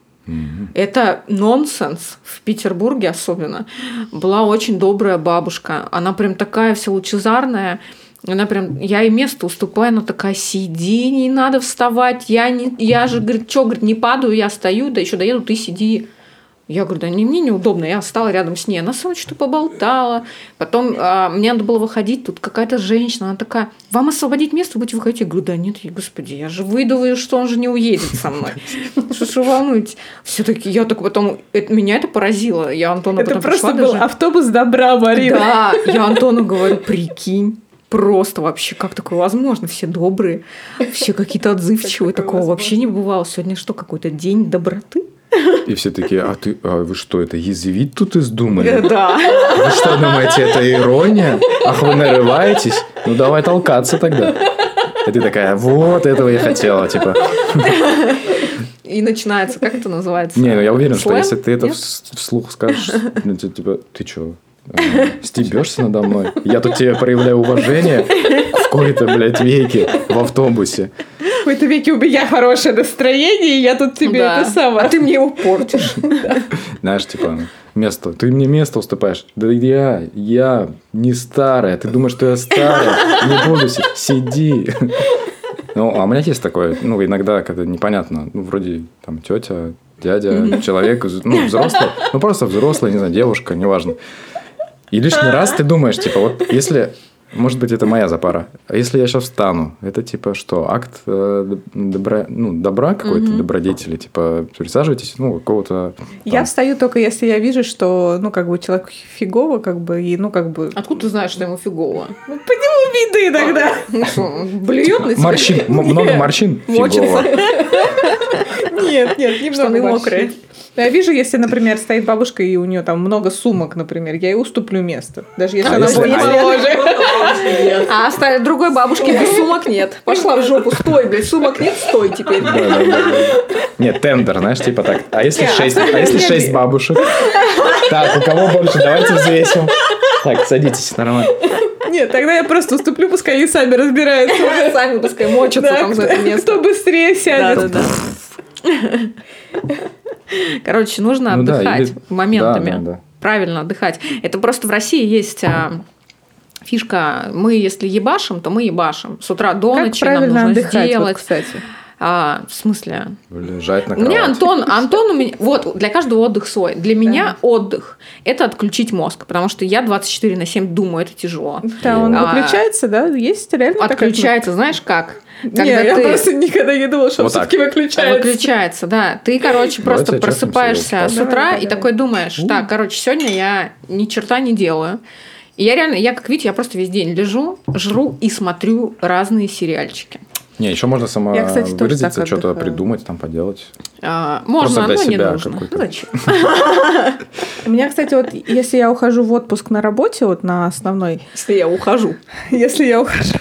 Это нонсенс в Петербурге особенно. Была очень добрая бабушка. Она прям такая вся лучезарная. Она прям, я ей место уступаю, она такая, сиди, не надо вставать, я, не, я же, говорит, что, говорит, не падаю, я стою, да еще доеду, ты сиди. Я говорю, да не, мне неудобно, я встала рядом с ней, она со мной что-то поболтала. Потом а, мне надо было выходить, тут какая-то женщина, она такая, вам освободить место, будете выходить? Я говорю, да нет, я, господи, я же и что он же не уедет со мной. Что ж вы волнуетесь? Все-таки я так потом, это- меня это поразило. Я Антону Это потом просто был даже- автобус добра, Марина. Да, я Антону говорю, прикинь. Просто вообще, как такое возможно? Все добрые, все какие-то отзывчивые. Такого вообще не бывало. Сегодня что, какой-то день доброты? И все такие, а ты, а вы что, это язвить тут издумали? Да. Вы что думаете, это ирония? Ах, вы нарываетесь? Ну, давай толкаться тогда. И ты такая, вот этого я хотела, типа. И начинается, как это называется? Не, ну я уверен, что Слэм? если ты это Нет? вс- вслух скажешь, ну, ти- типа, ты что, стебешься надо мной? Я тут тебе проявляю уважение в какой-то, блядь, веке в автобусе. В какой-то веке у меня хорошее настроение, и я тут тебе Да. это самое. А ты мне его портишь. [LAUGHS] Знаешь, типа, место. Ты мне место уступаешь. Да я, я не старая. Ты думаешь, что я старая? Не буду си- сиди. Ну, а у меня есть такое, ну, иногда, когда непонятно, ну, вроде там тетя, дядя, человек, ну, взрослый, ну, просто взрослый, не знаю, девушка, неважно. И лишний раз ты думаешь, типа, вот если, может быть, это моя запара, а если я сейчас встану, это типа что, акт э, добра, ну, добра какой-то, Мгм. добродетели, типа, присаживайтесь, ну, какого-то... Я там, встаю только если я вижу, что, ну, как бы, человек фигово, как бы, и, ну, как бы... Откуда ты знаешь, что ему фигово? Ну, по нему видно иногда. Ну [LAUGHS] что, блюет на тебя? Морщин, много морщин, фигово. [LAUGHS] Нет, нет, немного Штаны Я вижу, если, например, стоит бабушка, и у нее там много сумок, например, я ей уступлю место. Даже если А она если- будет а моложе. А оставить другой бабушки без сумок нет. Пошла в жопу, стой, блядь, сумок нет, стой теперь. Нет, тендер, знаешь, типа так. А если шесть, а если шесть бабушек? Так, у кого больше? Давайте взвесим. Так, садитесь, нормально. Нет, тогда я просто уступлю, пускай они сами разбираются. Сами, пускай мочатся там за это место. Кто быстрее сядет. Да, да, да. [LAUGHS] Короче, нужно Ну да, отдыхать или- моментами. Да, да, да. Правильно отдыхать. Это просто в России есть а, фишка. Мы, если ебашим, то мы ебашим. С утра до Как ночи нам правильно нужно отдыхать, вот, сделать. кстати? А, в смысле? Лежать на У меня кровати. Антон, Антон у меня, вот, для каждого отдых свой. Для меня отдых – это отключить мозг, потому что я 24 на 7 думаю, это тяжело. Да, он А, выключается, да? Есть реально такая Отключается, знаешь как? кнопка? Не, я просто никогда не думала, что он Вот так. все-таки выключается. Выключается, да. Ты, короче, просто Давайте просыпаешься с утра Давай, и давай. такой думаешь, так, короче, сегодня я ни черта не делаю. И я реально, я как видите, я просто весь день лежу, жру и смотрю разные сериальчики. Не, еще можно сама Я, кстати, выразиться, что-то отдыхаю. придумать, там поделать. А, можно, для но не себя нужно. какой-то. Зачем? [LAUGHS] У меня, кстати, вот если я ухожу в отпуск на работе, вот на основной, Если я ухожу. если я ухожу,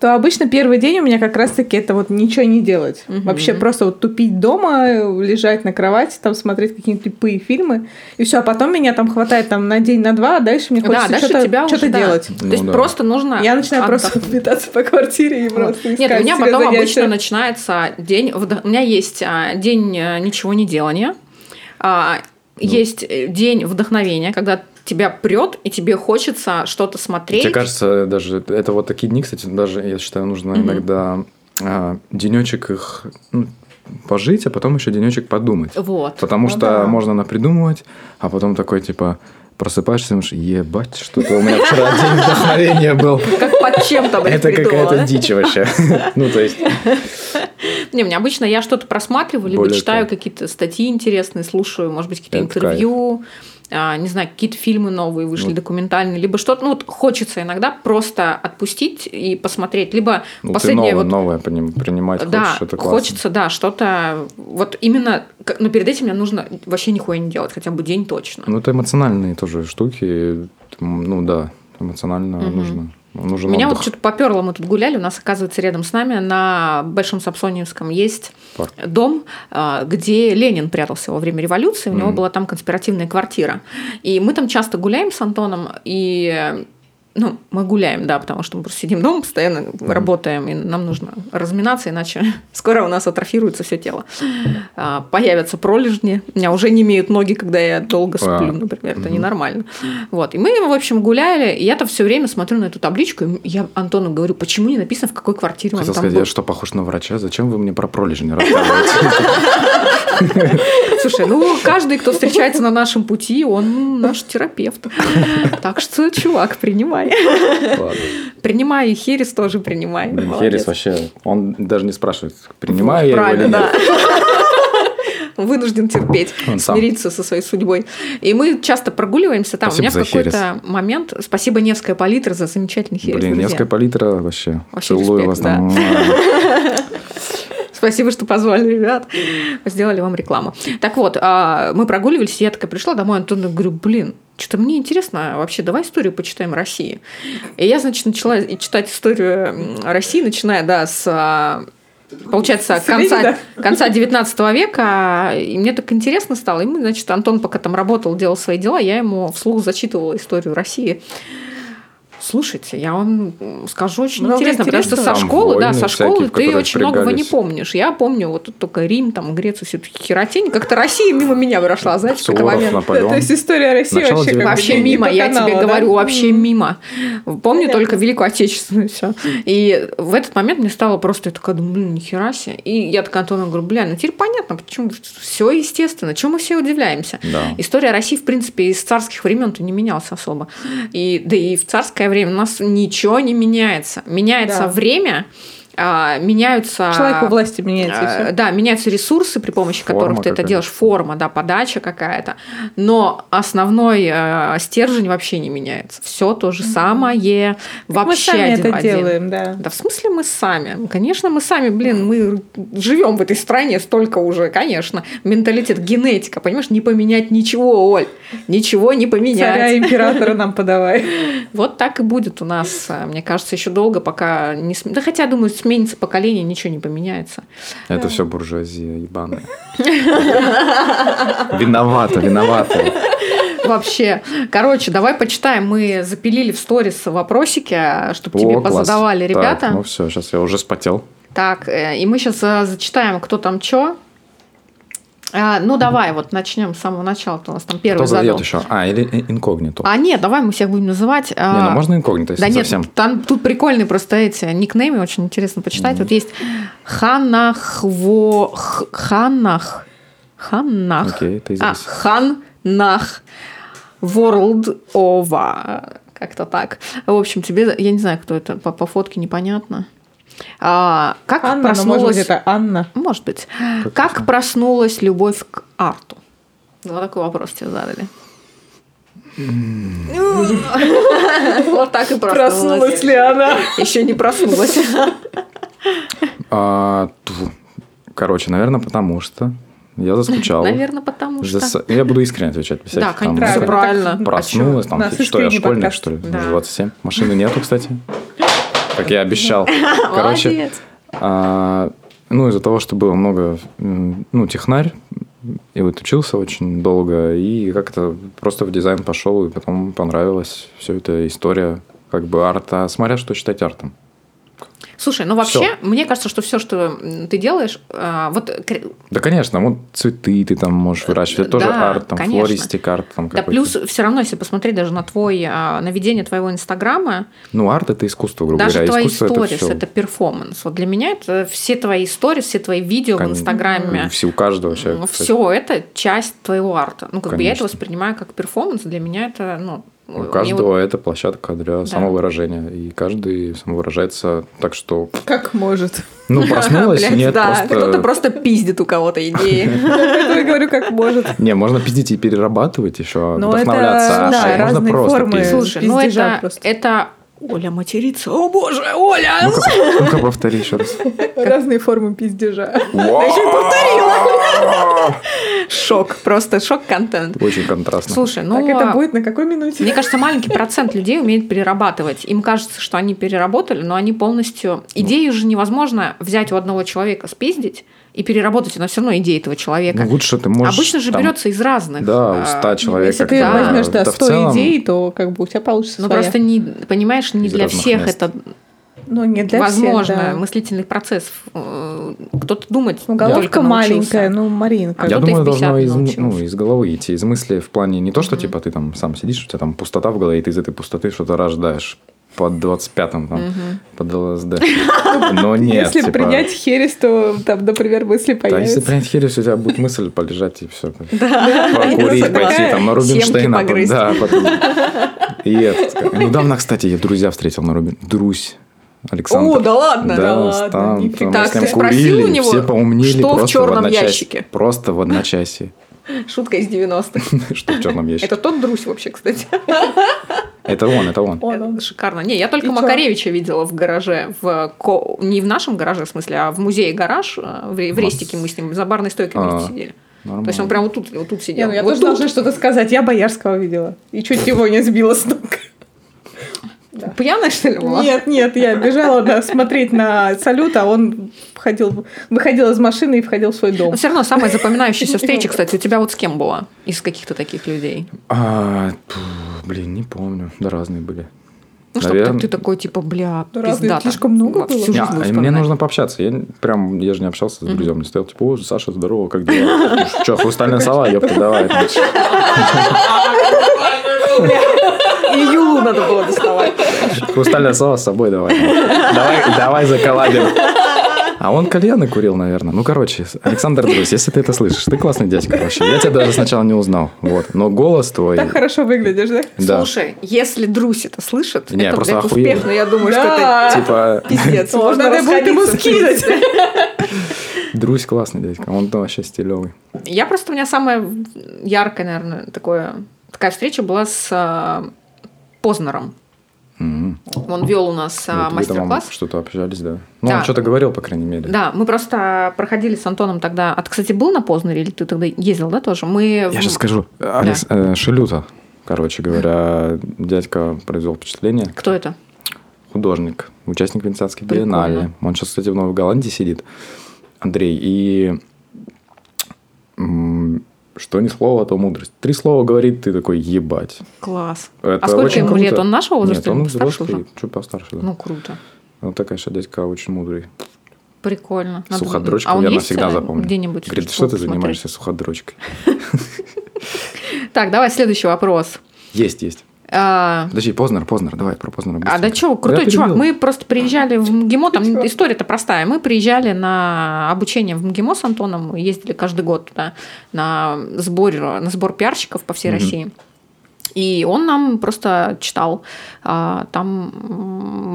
то обычно первый день у меня как раз-таки это вот ничего не делать. Вообще просто вот тупить дома, лежать на кровати, там смотреть какие-нибудь тупые фильмы, и все. А потом меня там хватает там на день, на два, а дальше мне хочется что-то, делать. То есть Ну просто нужно... Я начинаю просто метаться по квартире и просто Нет, искать у меня себе потом занятия. обычно начинается день... У меня есть а, день э, ничего не делания, а, Ну. есть э, день вдохновения, когда тебя прет, и тебе хочется что-то смотреть. Тебе кажется, даже это вот такие дни, кстати, даже, я считаю, нужно Мгм. иногда а, денечек их ну, пожить, а потом еще денечек подумать. Вот. Потому Ну что да. можно напридумывать, а потом такой, типа, просыпаешься и думаешь, ебать, что-то у меня вчера день вдохновения был. Как под чем-то, Это какая-то дичь вообще. Ну, то есть, Не, меня обычно я что-то просматриваю, либо читаю какие-то статьи интересные, слушаю, может быть, какие-то интервью, не знаю, какие-то фильмы новые вышли, Ну. документальные, либо что-то. Ну, вот хочется иногда просто отпустить и посмотреть. Либо ну, ты последнее новое, вот новое принимать да, хочешь, это классно. хочется, да, что-то. Вот именно. Но перед этим мне нужно вообще нихуя не делать, хотя бы день точно. Ну, это эмоциональные тоже штуки. Ну, да, эмоционально Мгм. нужно. Нужен Меня вот отдых. что-то поперло, мы тут гуляли, у нас, оказывается, рядом с нами на Большом Сапсониевском есть Парк. дом, а, где Ленин прятался во время революции, у него Мгм. была там конспиративная квартира. И мы там часто гуляем с Антоном, и ну, мы гуляем, да, потому что мы просто сидим дома, постоянно работаем, и нам нужно разминаться, иначе [LAUGHS] скоро у нас атрофируется все тело. А, Появятся пролежни. У меня уже не имеют ноги, когда я долго А. сплю, например. Это ненормально. Вот. И мы, в общем, гуляли, и я-то все время смотрю на эту табличку, и я Антону говорю, почему не написано, в какой квартире он Хотел там сказать, был. я что, похож на врача? Зачем вы мне про пролежни рассказываете? [LAUGHS] Слушай, ну каждый, кто встречается на нашем пути, он наш терапевт. Так что, чувак, принимай. Ладно. Принимай, и Херес тоже принимай. Блин. Херес вообще, он даже не спрашивает, принимаю я его или Правильно, нет. да. Вынужден терпеть, Он сам. смириться со своей судьбой. И мы часто прогуливаемся там. Спасибо У меня в какой-то момент... Спасибо Невская палитра за замечательный херес. Блин, друзья. Невская палитра вообще. Вообще Целую респект, вас да. там. Спасибо, что позвали, ребят. Сделали вам рекламу. Так вот, а, мы прогуливались, и я такая пришла домой, Антон, говорю, блин, что-то мне интересно, вообще давай историю почитаем России. И я, значит, начала читать историю России, начиная, да, с а, получается, конца, конца 19 века, и мне так интересно стало. И мы, значит, Антон пока там работал, делал свои дела, я ему вслух зачитывала историю России. Слушайте, я вам скажу очень Много интересно, потому что со школы, да, со школы всякие, ты очень многого не помнишь. Я помню вот тут только Рим, там Грецию, все таки херотень. Как-то Россия мимо меня прошла, знаете, в какой-то момент. Наполеон. То есть история России Начало вообще Вообще мимо, я тебе да? говорю, вообще мимо. Помню только Великую Отечественную все. И в этот момент мне стало просто, я такая, думаю, блин, нихера себе. И я такая Антону говорю, бля, ну теперь понятно, почему все естественно, чему мы все удивляемся. Да. История России, в принципе, из царских времен-то не менялась особо. И, да и в царское время у нас ничего не меняется. Меняется Да. время, меняются... Человек у власти меняется, А, всё. Да, меняются ресурсы, при помощи Форма которых ты это делаешь, форма, да, подача какая-то. Но основной э, стержень вообще не меняется. Все то же самое. Мы Вообще сами один это в один. делаем, да. Да в смысле мы сами? Конечно, мы сами, блин, мы живем в этой стране столько уже, конечно. Менталитет, генетика, понимаешь, не поменять ничего, Оль. Ничего не поменять. Царя императора нам подавай. [LAUGHS] Вот так и будет у нас, мне кажется, еще долго, пока не Да хотя, думаю, сменится поколение, ничего не поменяется. Это все буржуазия ебаная. Виновата, виновата. Вообще. Короче, давай почитаем. Мы запилили в сторис вопросики, чтобы тебе класс. позадавали Так, ребята. ну все, сейчас я уже спотел. Так, э, и мы сейчас зачитаем, кто там чё. А, ну, давай, вот начнем с самого начала. У нас там первый Кто задал. еще? А, или инкогнито. А нет, давай мы всех будем называть. Не, а, ну можно инкогнито, если Да нет, совсем. там тут прикольные просто эти никнеймы, очень интересно почитать. Вот есть Ханахво... Ханах. Ханах. Окей, ты А, здесь. Ханнах World Ова. Как-то так. В общем, тебе, я не знаю, кто это, по, по фотке непонятно. А, как Анна, но проснулась... может быть это Анна. Может быть. Как, проснулась любовь к арту? Вот такой вопрос тебе задали. [LAUGHS] Вот так и проснулась. ли она? Еще не проснулась. А. Короче, наверное, потому что я заскучал. Наверное, потому что... Я буду искренне отвечать. без Да, конечно, правильно. Проснулась, там, что я школьник, что ли? Да. Уже 27. Машины нету, кстати. Как я обещал. [LAUGHS] Короче, а, ну, из-за того, что было много, ну, технарь, и вот учился очень долго, и как-то просто в дизайн пошел, и потом понравилась все эта история, как бы арта, смотря что считать артом. Слушай, ну вообще, Всё. мне кажется, что все, что ты делаешь, а, вот Да, конечно, вот цветы ты там можешь выращивать, это тоже Да, арт, там, конечно. флористик, арт там да плюс все равно, если посмотреть даже на твой, а, на ведение твоего инстаграма, Ну, арт – это искусство, грубо даже говоря. твои искусство сторис это, это, перформанс. Вот для меня это все твои сторис, все твои видео в Конечно. инстаграме. Все, у каждого человека. Все это часть твоего арта. Ну, как бы я это Конечно. воспринимаю как перформанс. Для меня это, ну, У каждого вот- это площадка для самовыражения. И каждый самовыражается так, что... Как может. Ну, [LAUGHS] проснулась, Блядь, нет, да, просто... кто-то просто пиздит у кого-то идеи. [LAUGHS] Я говорю, как может. Не, можно пиздить и перерабатывать еще, Но вдохновляться, да, можно разные просто формы. пиздить. Слушай, ну это... Оля матерится. О боже, Оля! Ну-ка, ну-ка повтори еще раз. [LAUGHS] Разные формы пиздежа. [LAUGHS] Шок, просто шок-контент. Очень контрастно. Слушай, ну... Так это будет на какой минуте? Мне кажется, маленький процент людей умеет перерабатывать. Им кажется, что они переработали, но они полностью... Идею же невозможно взять у одного человека, спиздить и переработать. Она все равно идея этого человека. Ну, лучше ты можешь... Обычно же там, берется из разных. Да, у а, 100 человек. Если ты возьмешь, да, да в 100 целом- идей, то как бы у тебя получится Ну своя. просто не, понимаешь, не Из для всех мест. это Ну, не для возможно. всех, да. Мыслительный процесс. Э, Кто-то думать Ну, только головка маленькая, ну, Маринка. А Я думаю, в 50 должно из, научился. ну, из головы идти, из мысли в плане не то, что типа ты там сам сидишь, у тебя там пустота в голове, и ты из этой пустоты что-то рождаешь под 25-м, там, под ЛСД. [LAUGHS] Но нет, Если типа, принять херес, то там, например, мысли Да, если появятся. принять херес, у тебя будет мысль полежать и все. [LAUGHS] Покурить, согласна. пойти там на Рубинштейна. Погрызть. Да, потом. И этот, недавно, кстати, я друзья встретил на Рубин. Друзь. Александр. О, да ладно? Да, Да ладно, там, мы Так, ты спросил курили, у него, все поумнели что в одночасье. ящике? Просто в одночасье. Шутка из 90-х. [LAUGHS] Что в черном ящике? Это тот друзь вообще, кстати. [LAUGHS] Это он, это он. Он, он. Шикарно. Не, я только И чё? Макаревича видела в гараже. В ко- Не в нашем гараже, в смысле, а в музее гараж. э, В в Рестике мы с ним за барной стойкой А, вместе сидели. То есть он Нормально. прям вот тут, вот тут Не, сидел. ну я Вот тоже тут. должна что-то сказать. Я Боярского видела. И чуть его не сбила с ног. Пьяная, что ли, была? Нет, нет, я бежала да, смотреть на салют, а он входил, выходил из машины и входил в свой дом. Но все равно самая запоминающаяся встреча, [LAUGHS] кстати, у тебя вот с кем была? Из каких-то таких людей? А, блин, не помню. Да, разные были. Ну, чтобы Наверно- ты такой, типа, бля, Да пиздата. слишком много было? всю жизнь а мне нужно пообщаться. Я прям, я же не общался с друзьями. Не стоял, типа, о, Саша, здорово, как дела? Че, хрустальная сова, ёпта, давай. [LAUGHS] [LAUGHS] И Юлу надо было доставать. Хрустальная сова с собой давай. Давай, давай заколабим. А он кальяны курил, наверное. Ну, короче, Александр Друзь, если ты это слышишь, ты классный дядька вообще. Я тебя даже сначала не узнал. Вот. Но голос твой... Так хорошо выглядишь, да? Да. Слушай, если Друсь это слышит, Не, это, просто это охуенно. успех, но я думаю, что Да. это Типа, пиздец. Можно надо будет ему скинуть. Друзь классный дядька. Он вообще стилевый. Я просто, у меня самая яркая, наверное, такое, такая встреча была с а, Познером. Мгм. Он вел у нас а, Вот там мастер-класс. Что-то общались, да. Ну, Да. он что-то говорил, по крайней мере. Да, мы просто проходили с Антоном тогда. А ты, кстати, был на Познере или ты тогда ездил, да, тоже? Мы Я сейчас скажу. Алекс э, Шелюта, короче говоря, дядька произвел впечатление. Кто это? Художник, участник Венецианской биеннале. Он сейчас, кстати, в Новой Голландии сидит. Андрей. И что ни слова, то мудрость. Три слова говорит, ты такой, ебать. Класс. Это а сколько ему круто. лет? Он нашего возраста Нет, он взрослый, уже? чуть постарше. Да. Ну, круто. Он такая, что дядька очень мудрый. Прикольно. Надо- Суходрочку а он я навсегда э, запомню. Где-нибудь. Говорит, что ты посмотреть? занимаешься суходрочкой? [LAUGHS] Так, давай следующий вопрос. Есть, есть. А, Подожди, Познер, Познер, давай про Познера А быстренько. да что, Я крутой чувак. перебил. Мы просто приезжали в МГИМО, там история-то простая. Мы приезжали на обучение в МГИМО с Антоном, мы ездили каждый год туда на сбор, на сбор пиарщиков по всей Мгм. России. И он нам просто читал. А, Там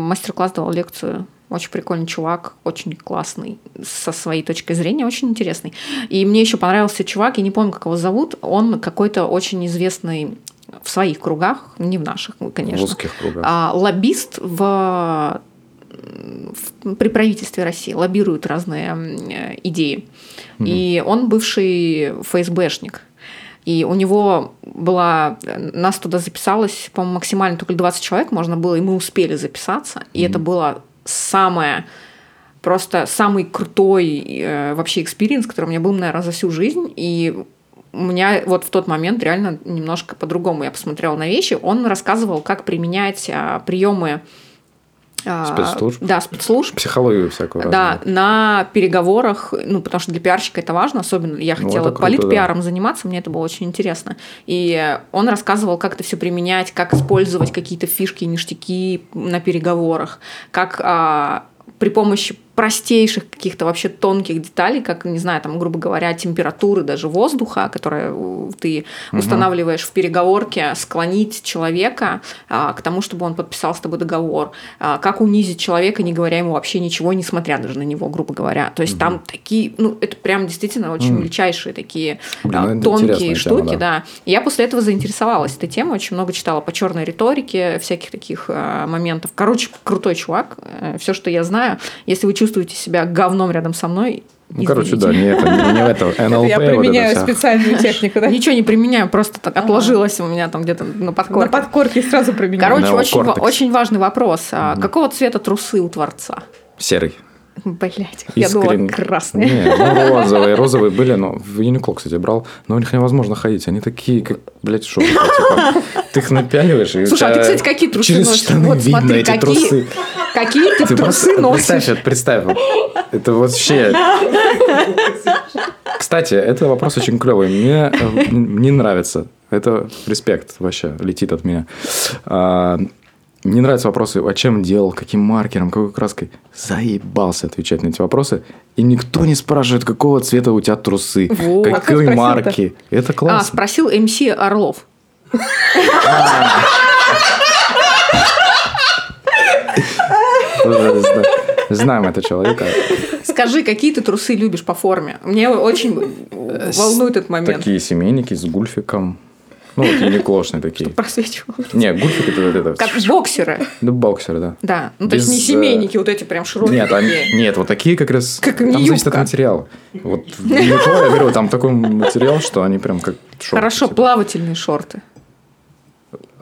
мастер-класс давал лекцию. Очень прикольный чувак, очень классный, со своей точки зрения, очень интересный. И мне еще понравился чувак, я не помню, как его зовут. Он какой-то очень известный в своих кругах, не в наших, конечно. В узких кругах. А, лоббист в, в- при правительстве России лоббирует разные э, идеи. И он бывший ФСБшник. И у него была... Нас туда записалось, по-моему, максимально только 20 человек можно было, и мы успели записаться. И это было самое просто самый крутой э, вообще experience, который у меня был, наверное, за всю жизнь. И у меня вот в тот момент реально немножко по-другому я посмотрела на вещи. Он рассказывал, как применять а, приемы а, Спецслужб? Да, спецслужб. Психологию всякую Да, разную. на переговорах, ну, потому что для пиарщика это важно, особенно я Ну, хотела круто, политпиаром заниматься, мне это было очень интересно. И он рассказывал, как это все применять, как использовать какие-то фишки, ништяки на переговорах, как а, при помощи простейших каких-то вообще тонких деталей, как, не знаю, там, грубо говоря, температуры даже воздуха, которое э, ты устанавливаешь в переговорке, склонить человека а, к тому, чтобы он подписал с тобой договор, а, как унизить человека, не говоря ему вообще ничего, несмотря даже на него, грубо говоря. То есть там такие, ну, это прям действительно очень Мгм. величайшие такие Блин, а, ну, тонкие штуки, тема, да. да. Я после этого заинтересовалась этой темой, очень много читала по черной риторике, всяких таких э, моментов. Короче, крутой чувак. Все, что я знаю. Если вы чувствуете себя говном рядом со мной, Ну, короче, да, не это, не, не это, НЛП, Я вот это применяю специальную технику, да? Ничего не применяю, просто так отложилось у меня там где-то на На подкорке. подкорке сразу применяю. Короче, очень важный вопрос. А Какого цвета трусы у Творца? Серый. Блять, я думала, красные. Не, ну розовые, [LAUGHS] розовые были, но в Юникло, кстати, брал, но у них невозможно ходить, они такие, как, блядь, шо, типа, ты их напяливаешь, и Слушай, а ты, кстати, какие трусы через носишь? штаны Вот видно смотри, эти какие- трусы. Какие ты, Ты трусы просто носишь? представь, представь, это вообще... Кстати, это вопрос очень клевый, мне э, не нравится, это респект вообще летит от меня. А, Мне нравятся вопросы, а чем делал, каким маркером, какой краской. Заебался отвечать на эти вопросы. И никто не спрашивает, какого цвета у тебя трусы, Вот. А какой спросил-то? марки. Это А, классно. спросил МС Орлов. Знаем этого человека. Скажи, какие ты трусы любишь по форме? Мне очень волнует этот момент. Такие семейники с гульфиком. Ну, вот юниклошные такие. Просвечивал. Не, гульфик это вот это. Как боксеры. Да, боксеры, да. Да. Ну, то есть не э, семейники, вот эти прям широкие. Нет, они- нет, вот такие как раз. Как там зависит от материала. Вот я говорю, там такой материал, что они прям как шорты, Хорошо, типа. плавательные шорты.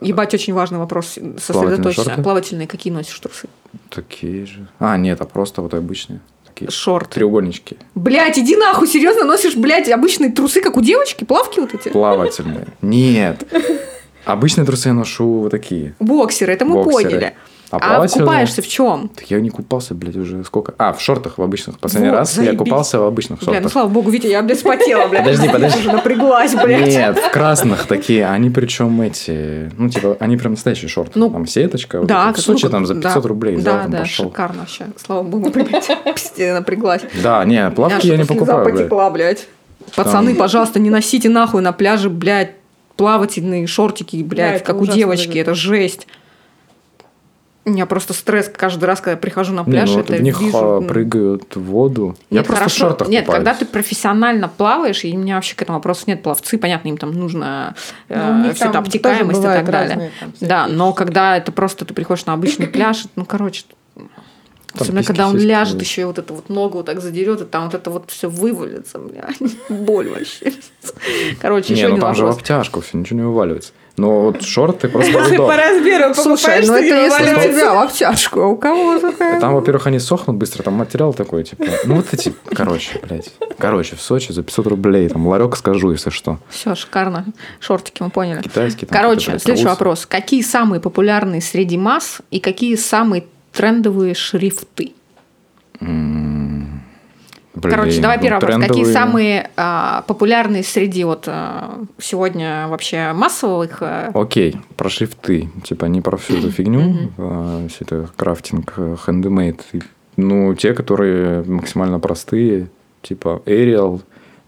Ебать, очень важный вопрос. Сосредоточься. шорты? Плавательные какие носишь трусы? Такие же. А, нет, а просто вот обычные. Такие Шорты. треугольнички. Блять, иди нахуй, серьезно носишь, блядь, обычные трусы, как у девочки, плавки вот эти? Плавательные. Нет. [LAUGHS] Обычные трусы я ношу вот такие. Боксеры, это мы Боксеры. поняли. А А, купаешься в чем? Так я не купался, блядь, уже сколько? А, в шортах в обычных. Последний Вот, раз я заебись. купался в обычных Бля, ну шортах. слава богу, Витя, я, блядь, спотела, блядь. Подожди, подожди. Уже напряглась, блядь. Нет, в красных такие. Они причем эти, ну, типа, они прям настоящие шорты. Ну, там сеточка. вот Да, это. в как- ну, Сочи там за да. 500 рублей Да, взял, там да, пошел. шикарно вообще. Слава богу, [LAUGHS] блядь, пиздец, напряглась. Да, не, плавки я не покупаю, потекла, блядь. Пацаны, пожалуйста, не носите нахуй на пляже, блядь, плавательные шортики, блядь, Да, как у девочки, это жесть. У меня просто стресс каждый раз, когда я прихожу на Не, пляж, ну вот это в них вижу. а, ну, прыгают в воду. я Нет, просто хорошо. в шортах Нет, купаюсь. когда ты профессионально плаваешь, и у меня вообще к этому вопроса нет. Пловцы, понятно, им там нужно Ну, них все это там обтекаемость и так далее. разные там да, но когда это просто ты приходишь на обычный [CLEARS THROAT] пляж, ну, короче, Особенно, письки, когда он ляжет, будут. еще и вот эту вот ногу вот так задерет, и там вот это вот все вывалится, бля. [LAUGHS] Боль вообще. Короче, Не, еще ну один там же в обтяжку все, ничего не вываливается. Но вот шорты просто вдох. по размеру Слушай, покупаешь, ну то это если у тебя в а у кого такая? Там, во-первых, они сохнут быстро, там материал такой, типа, ну вот эти, короче, блядь. Короче, в Сочи за 500 рублей, там, ларек скажу, если что. Все, шикарно. Шортики мы поняли. Китайский там. Короче, следующий вопрос. Какие самые популярные среди масс и какие самые трендовые шрифты? М, Блин, Короче, давай ну, первый вопрос. Какие самые а, популярные среди вот а, сегодня вообще массовых? а, Окей, про шрифты. Типа не про всю эту фигню, а, все это крафтинг, э, handmade. И, Ну, те, которые максимально простые, типа Arial,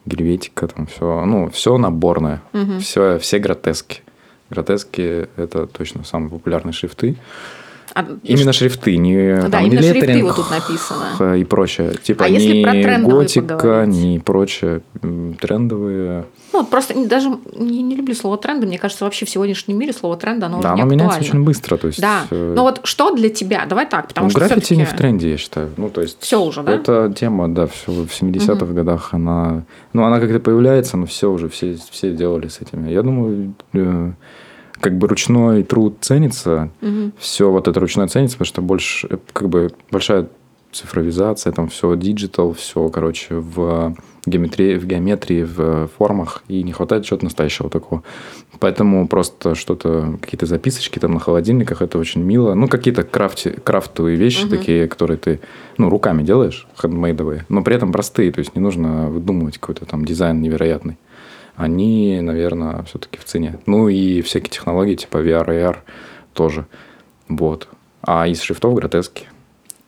Гельветика, там все. Ну, все наборное. Все, все гротески. Гротески – это точно самые популярные шрифты. А, Именно шрифты, не Да, там, именно шрифты вот тут написано. и прочее. Типа А не если про трендовые готика, поговорить? не прочее. Трендовые. Ну, просто даже не, не люблю слово тренды. Мне кажется, вообще в сегодняшнем мире слово тренда, оно да, уже не оно меняется очень быстро. То есть, Да. э, Но вот что для тебя? Давай так, потому ну, что граффити не в тренде, я считаю. Ну, то есть... Всё уже, да? Это тема, да, все в 70-х годах она... Ну, она как-то появляется, но все уже, все, все делали с этими. Я думаю, э, как бы ручной труд ценится, Мгм. все вот это ручное ценится, потому что больше, как бы большая цифровизация, там все digital, все, короче, в геометрии, в геометрии, в формах, и не хватает чего-то настоящего такого. Поэтому просто что-то, какие-то записочки там на холодильниках, это очень мило. Ну, какие-то крафти, крафтовые вещи такие, которые ты, ну, руками делаешь, хендмейдовые, но при этом простые, то есть не нужно выдумывать какой-то там дизайн невероятный. Они, наверное, все-таки в цене. Ну, и всякие технологии типа VR, AR тоже. Вот. А из шрифтов гротески.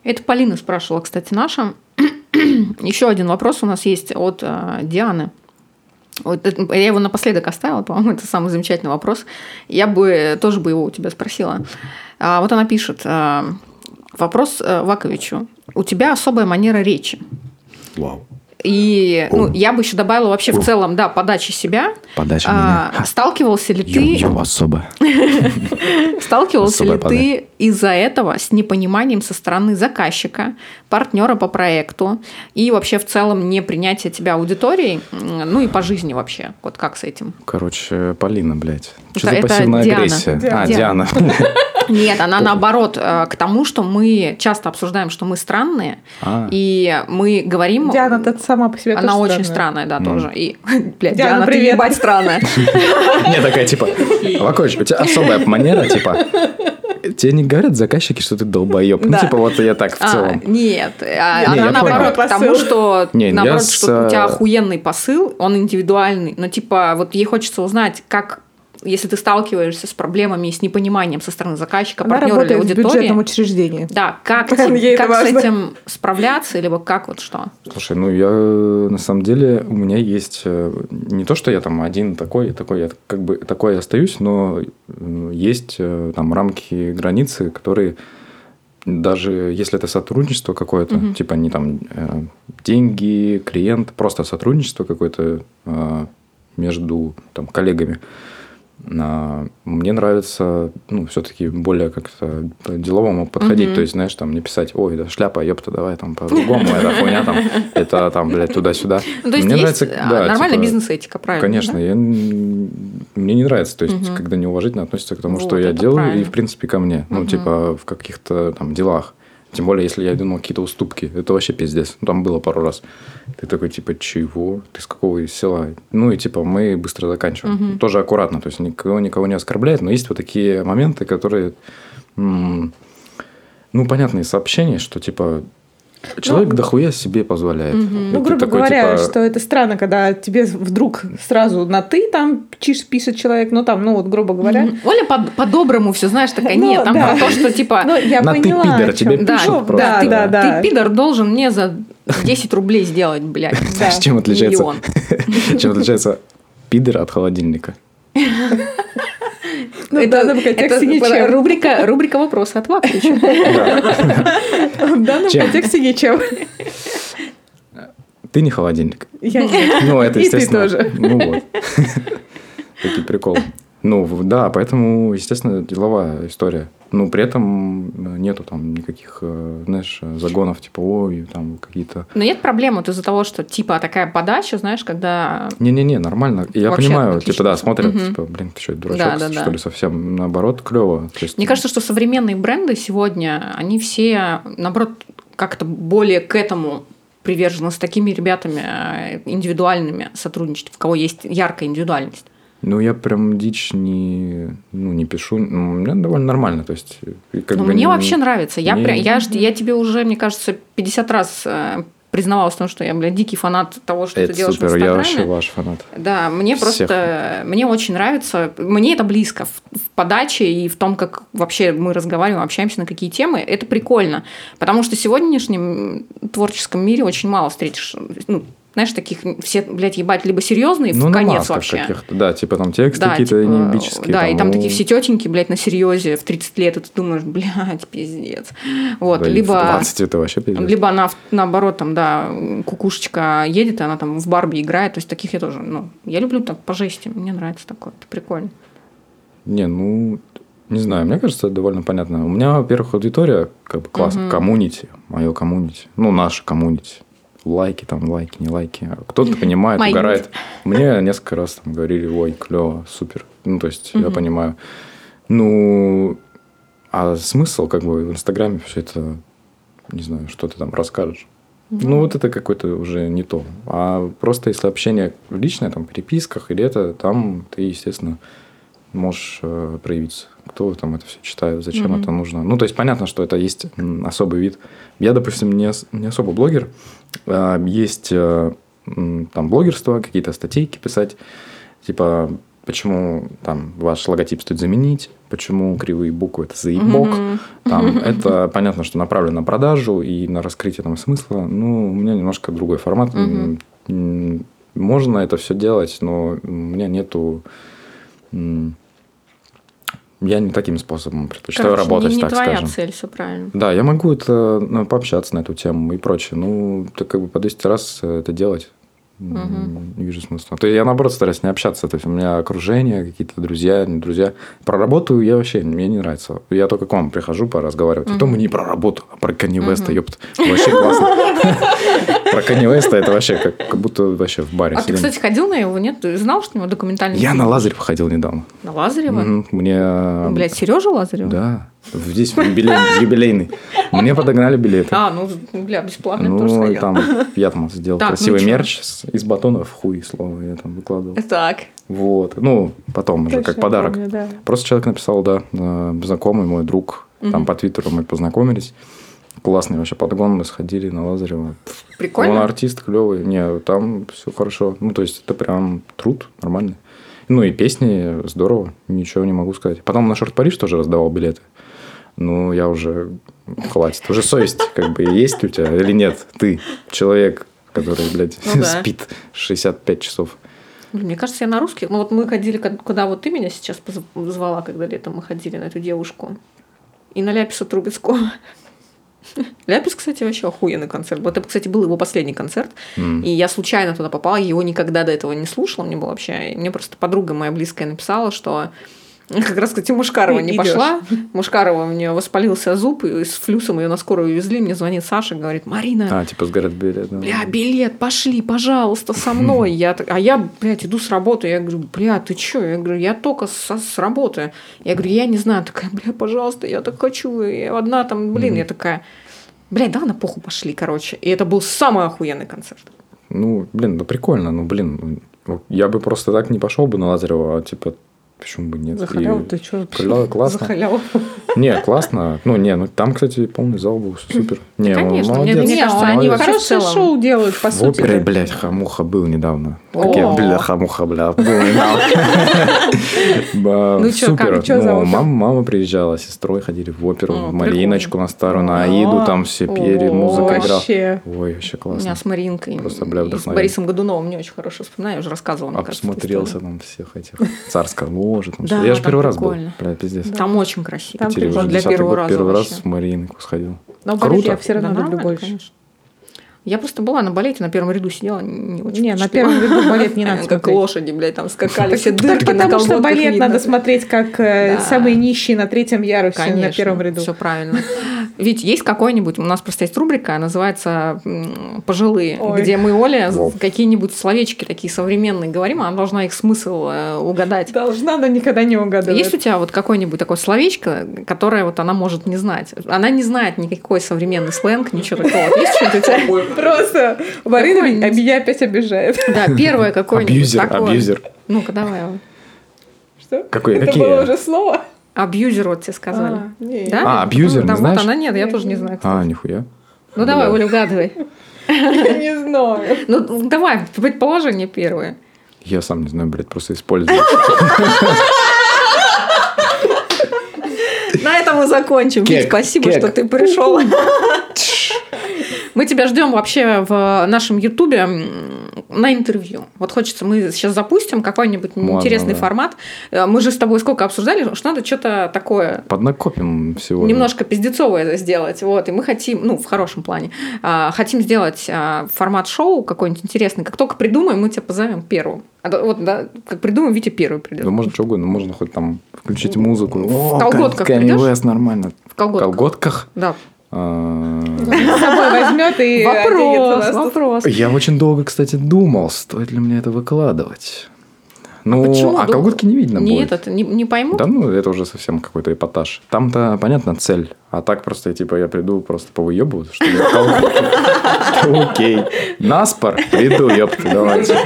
Это Полина спрашивала, кстати, наша. [CLEARS THROAT] Еще один вопрос у нас есть от э, Дианы. Вот это- я его напоследок оставила, по-моему, [LAUGHS] это самый замечательный вопрос. Я бы тоже бы его у тебя спросила. А, вот она пишет. э, Вопрос э, Ваковичу. У тебя особая манера речи. Вау. И ну, я бы еще добавила вообще в целом, да, подачи себя. Подача А, меня. сталкивался ли ты, особо. [LAUGHS] сталкивался ли ты из-за этого с непониманием со стороны заказчика, партнера по проекту и вообще в целом не принятие тебя аудиторией, ну и по жизни вообще, вот как с этим? Короче, Полина, блядь. Что Это- за это пассивная Диана. агрессия? Диана. А, Диана. [LAUGHS] Нет, она наоборот э, к тому, что мы часто обсуждаем, что мы странные, А. и мы говорим... Диана-то сама по себе Она очень странная. да, тоже. И, [LAUGHS] блядь, Диана, Диана, ты привет. ебать странная. [LAUGHS] Не, такая типа, Вакович, у тебя особая манера, типа, тебе не говорят заказчики, что ты долбоеб. Ну, Да. типа, вот я так в А, целом. нет, а, Не, она наоборот понял. к тому, что, Не, я наоборот, с, что у тебя э, охуенный посыл, он индивидуальный, но типа вот ей хочется узнать, как если ты сталкиваешься с проблемами с непониманием со стороны заказчика, Она партнера или в аудитории, бюджетном учреждении. да, как, Прям [LAUGHS] те- ей это как с этим справляться, либо как вот что? Слушай, ну я э, на самом деле у меня есть э, не то, что я там один такой, такой, я как бы такой остаюсь, но есть э, там рамки, границы, которые даже если это сотрудничество какое-то, типа не там деньги, клиент, просто сотрудничество какое-то э, между там коллегами. А, Мне нравится, ну, все-таки более как-то по-деловому подходить. Мгм. То есть, знаешь, там не писать, ой, да шляпа, ёпта, давай там по-другому, это хуйня там, это там, блядь, туда-сюда. Ну, то есть Мне есть нравится, а, да, нормальная типа, бизнес-этика, правильно? Конечно, да? я, мне не нравится, то есть, Мгм. когда неуважительно относятся к тому, Вот, что я делаю, и, правильно. в принципе, ко мне. Ну, Мгм. типа, в каких-то там делах. Тем более, если я иду на какие-то уступки. Это вообще пиздец. Ну, там было пару раз. Ты такой, типа, чего? Ты с какого из села? Ну, и, типа, мы быстро заканчиваем. Мгм. Тоже аккуратно. То есть, никого, никого не оскорбляет. Но есть вот такие моменты, которые... ну, понятные сообщения, что, типа, человек дохуя себе позволяет. И Ну, ты грубо такой, говоря, типа, что это странно, когда тебе вдруг сразу на ты там чиш пишет человек, ну там, ну вот, грубо говоря. Мгм. Оля по- по-доброму все, знаешь, такая, Ну, нет, там да. про то, что типа... Ну, я На ты поняла. пидор, о тебе. Да, пишут Ну, просто. да, ты, да, да. ты, пидор, должен мне за 10 рублей сделать, блядь. [LAUGHS] Знаешь, чем отличается? [LAUGHS] Чем отличается пидор от холодильника? [LAUGHS] Ну, в данном контексте ничем. рубрика, рубрика вопросы от Ваковича. В данном контексте ничем. Ты не холодильник. Я нет. Ну, это И ты естественно. тоже. Ну вот. Такие приколы. Ну, в- да, поэтому, естественно, деловая история. Ну, при этом э, нету там никаких, э, знаешь, загонов, типа, ой, там какие-то... Но нет проблем вот из-за того, что типа такая подача, знаешь, когда... Не-не-не, нормально. Я Вообще понимаю, отлично. типа, да, смотрят, Мгм. типа, блин, ты что, дурачок, Да, да, что да. ли, совсем? Наоборот, клево. Есть, Мне кажется, что современные бренды сегодня, они все, наоборот, как-то более к этому привержены с такими ребятами э, индивидуальными сотрудничать, в кого есть яркая индивидуальность. Ну, я прям дичь не, ну, не пишу. Ну, у меня довольно нормально. То есть, как Но бы мне не- вообще нравится. Я, не- прям, я, я тебе уже, мне кажется, 50 раз э, признавалась в том, что я, блядь, дикий фанат того, что это ты делаешь супер, в я Инстаграме. вообще ваш фанат. Да, мне Всех. просто, мне очень нравится, мне это близко в, в подаче и в том, как вообще мы разговариваем, общаемся на какие темы, это прикольно, потому что в сегодняшнем творческом мире очень мало встретишь, ну, знаешь, таких все, блядь, ебать, либо серьезные Ну, в конец вообще. каких-то, да, типа там тексты Да, какие-то типа, неебические. Да, и там ну, такие все тетеньки, блядь, на серьезе в 30 лет, и ты думаешь, блядь, пиздец. Вот, да, либо... 20 это вообще пиздец. Либо она наоборот, там, да, кукушечка едет, и она там в Барби играет. То есть таких я тоже, ну, я люблю так по жести. Мне нравится такое. Это прикольно. Не, ну, не знаю, мне кажется, это довольно понятно. У меня, во-первых, аудитория, как бы класс, Мгм. коммунити, мое коммунити, ну, наше коммунити. Лайки там, лайки, не лайки. Кто-то понимает, угорает. Мне несколько раз там говорили, ой, клево, супер. Ну, то есть, я понимаю. Ну, а смысл, как бы, в Инстаграме все это, не знаю, что ты там расскажешь. Ну, вот это какое-то уже не то. А просто если общение личное, там, в переписках или это, там ты, естественно, можешь э, проявиться. Кто там это все читает, зачем Мгм. это нужно. Ну, то есть, понятно, что это есть особый вид. Я, допустим, не, не особо блогер. А, Есть э, там блогерство, какие-то статейки писать. Типа, почему там ваш логотип стоит заменить, почему кривые буквы это заебок. Мгм. Там, [LAUGHS] это понятно, что направлено на продажу и на раскрытие там смысла. Ну, у меня немножко другой формат. М, Можно это все делать, но у меня нету... Я не таким способом предпочитаю Короче, работать, не, не так твоя скажем. цель, все правильно. Да, я могу это ну, пообщаться на эту тему и прочее. Ну, ты как бы по 200 раз э, это делать. Мгм. Не вижу смысла. То есть я наоборот стараюсь не общаться. То есть у меня окружение, какие-то друзья, не друзья. Про работу я вообще, мне не нравится. Я только к вам прихожу поразговаривать. И то мы не про работу, а про Канни Веста, ёпт. Вообще классно. Про Канни Веста это вообще как будто вообще в баре А ты, кстати, ходил на его, нет? Ты знал, что у него документальный Я на Лазарев ходил недавно. На Лазарева? Мне... Блядь, Сережа Лазарева? Да. Здесь юбилей- юбилейный. Мне подогнали билеты. А, ну, бля, бесплатно Ну, тоже сходил. там я там сделал Так, ну красивый чё? мерч с- из батонов, хуй слово я там выкладывал. Так. Вот. Ну, потом уже Точно как подарок. помню, да. Просто человек написал, да, э, знакомый мой друг, там Мгм. по Твиттеру мы познакомились. Классный вообще подгон, мы сходили на Лазарева. Он Прикольно? артист клевый. Не, там все хорошо. Ну, то есть, это прям труд нормальный. Ну, и песни здорово, ничего не могу сказать. Потом на Шорт Париж тоже раздавал билеты. Ну, я уже... Хватит. Уже совесть, как бы, есть у тебя или нет. Ты человек, который, блядь, Ну да. спит 65 часов. Блин, Мне кажется, я на русских. Ну вот мы ходили, куда вот ты меня сейчас позв- звала, когда летом мы ходили на эту девушку. И на Ляписа Трубецкого. [LAUGHS] Ляпис, кстати, вообще охуенный концерт. Вот это, кстати, был его последний концерт. М. И я случайно туда попала, его никогда до этого не слушала, мне было вообще. Мне просто подруга моя близкая написала, что [LAUGHS] как раз, кстати, Мушкарова не идёшь. пошла. Мушкарова у нее воспалился зуб, и с флюсом ее на скорую везли. Мне звонит Саша, говорит, Марина, А, типа, сгорят билет. да. Бля, билет, пошли, пожалуйста, со мной. [LAUGHS] Я, а я, блядь, иду с работы. Я говорю, бля, ты чё? Я говорю, я только со- с работы. Я говорю, я не знаю. Такая, бля, пожалуйста, я так хочу. Я одна там, блин, я такая, блядь, да на похуй пошли, короче. И это был самый охуенный концерт. Ну, блин, ну прикольно, ну, блин. Я бы просто так не пошел бы на Лазарева, а типа, почему бы нет? За халяву И- ты что? Классно. За халяву. Не, классно. Ну, не, ну там, кстати, полный зал был, супер. Не, он конечно, мне- молодец, мне кажется, они в Хорошее шоу делают, по В сути. опере, блядь, хамуха был недавно. О. Такие, бля, хамуха, бля, был недавно. [LAUGHS] Ну как, за Ну, мама, мама приезжала, с сестрой ходили в оперу, в Мариночку на старую, на. Аиду, там все пели, музыка играла. Ой, вообще У классно. меня с Маринкой Просто, бля, с. Борисом Годуновым мне очень хорошо вспоминаю. Я уже рассказывала, Обсмотрелся там всех этих царского ложа. Там Да, всё. Я же первый раз был. Бля, пиздец. Там очень красиво. Уже для первого год, раза первый раз вообще. в Маринку сходил. Но Круто. я все равно Да люблю больше. конечно. Я просто была на балете, на первом ряду сидела, не очень Не, на впечатлила. первом ряду [LAUGHS] балет не надо Как смотреть. лошади, блядь, там скакали, все дырки на потому что балет надо смотреть как э, самые нищие на третьем ярусе на первом ряду. Все правильно. Ведь есть какой-нибудь, у нас просто есть рубрика, называется «Пожилые», Ой. где мы, Оля, Во. какие-нибудь словечки такие современные говорим, она должна их смысл э, угадать. Должна, но никогда не угадывает. Есть у тебя вот какое-нибудь такое словечко, которое вот она может не знать? Она не знает никакой современный сленг, ничего такого. Вот Есть что-то у тебя? Просто Марина меня- опять обижает. Да, первое какое-нибудь Абьюзер, такое. абьюзер. Ну-ка, давай. Что? Какой, Это какие? было уже слово? Абьюзер вот тебе сказали. А, не. Да? А, абьюзер, Ну, не знаешь? Вот она нет, я тоже не знаю. А, нихуя. Ну давай. Оля, угадывай. Не знаю. Ну давай, предположение первое. Я сам не знаю, блядь, просто использую. На этом мы закончим. Спасибо, кек. что ты пришел. [LAUGHS] Мы тебя ждем вообще в нашем Ютубе на интервью. Вот хочется, мы сейчас запустим какой-нибудь Можно, интересный да. формат. Э, Мы же с тобой сколько обсуждали, что надо что-то такое Поднакопим всего. немножко пиздецовое сделать. Вот, и мы хотим, ну, в хорошем плане, а, хотим сделать а, формат шоу какой-нибудь интересный. Как только придумаем, мы тебя позовем первым. А вот, да, как придумаем, Витя первый придет. Да можно что угодно, можно хоть там включить музыку. О, колготках? West, нормально. В колготках. колготках? Да. А, С собой возьмет и [LAUGHS] Вопрос, вопрос. Я очень долго, кстати, думал, стоит ли мне это выкладывать. Ну, Почему а долго? колготки не видно Не будет. этот, не, не поймут? Да ну, это уже совсем какой-то эпатаж. Там-то, понятно, цель. А так просто, типа, я приду просто повыебывать, что я [LAUGHS] колготки. [LAUGHS] Окей. Наспор? Приду, ёпта, давайте.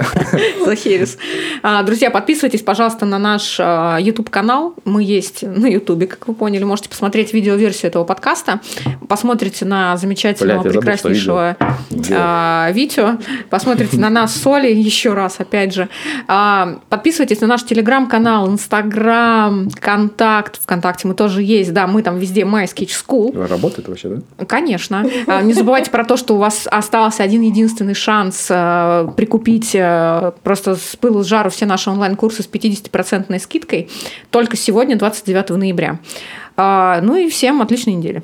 [LAUGHS] Захерис. А, Друзья, подписывайтесь, пожалуйста, на наш YouTube канал. Мы есть на YouTube, как вы поняли. Можете посмотреть видеоверсию этого подкаста. Посмотрите на замечательного, Блядь, забыл, прекраснейшего видео. а, Витю. Посмотрите на нас с Олей еще раз, опять же. А, Подписывайтесь на наш телеграм-канал, инстаграм, контакт. Вконтакте мы тоже есть. Да, мы там везде Sketch School. Работает вообще, да? Конечно. А, Не забывайте про то, что у вас остался один единственный шанс прикупить э, просто с пылу с жару все наши онлайн-курсы с 50% скидкой только сегодня, 29 ноября. А, Ну и всем отличной недели.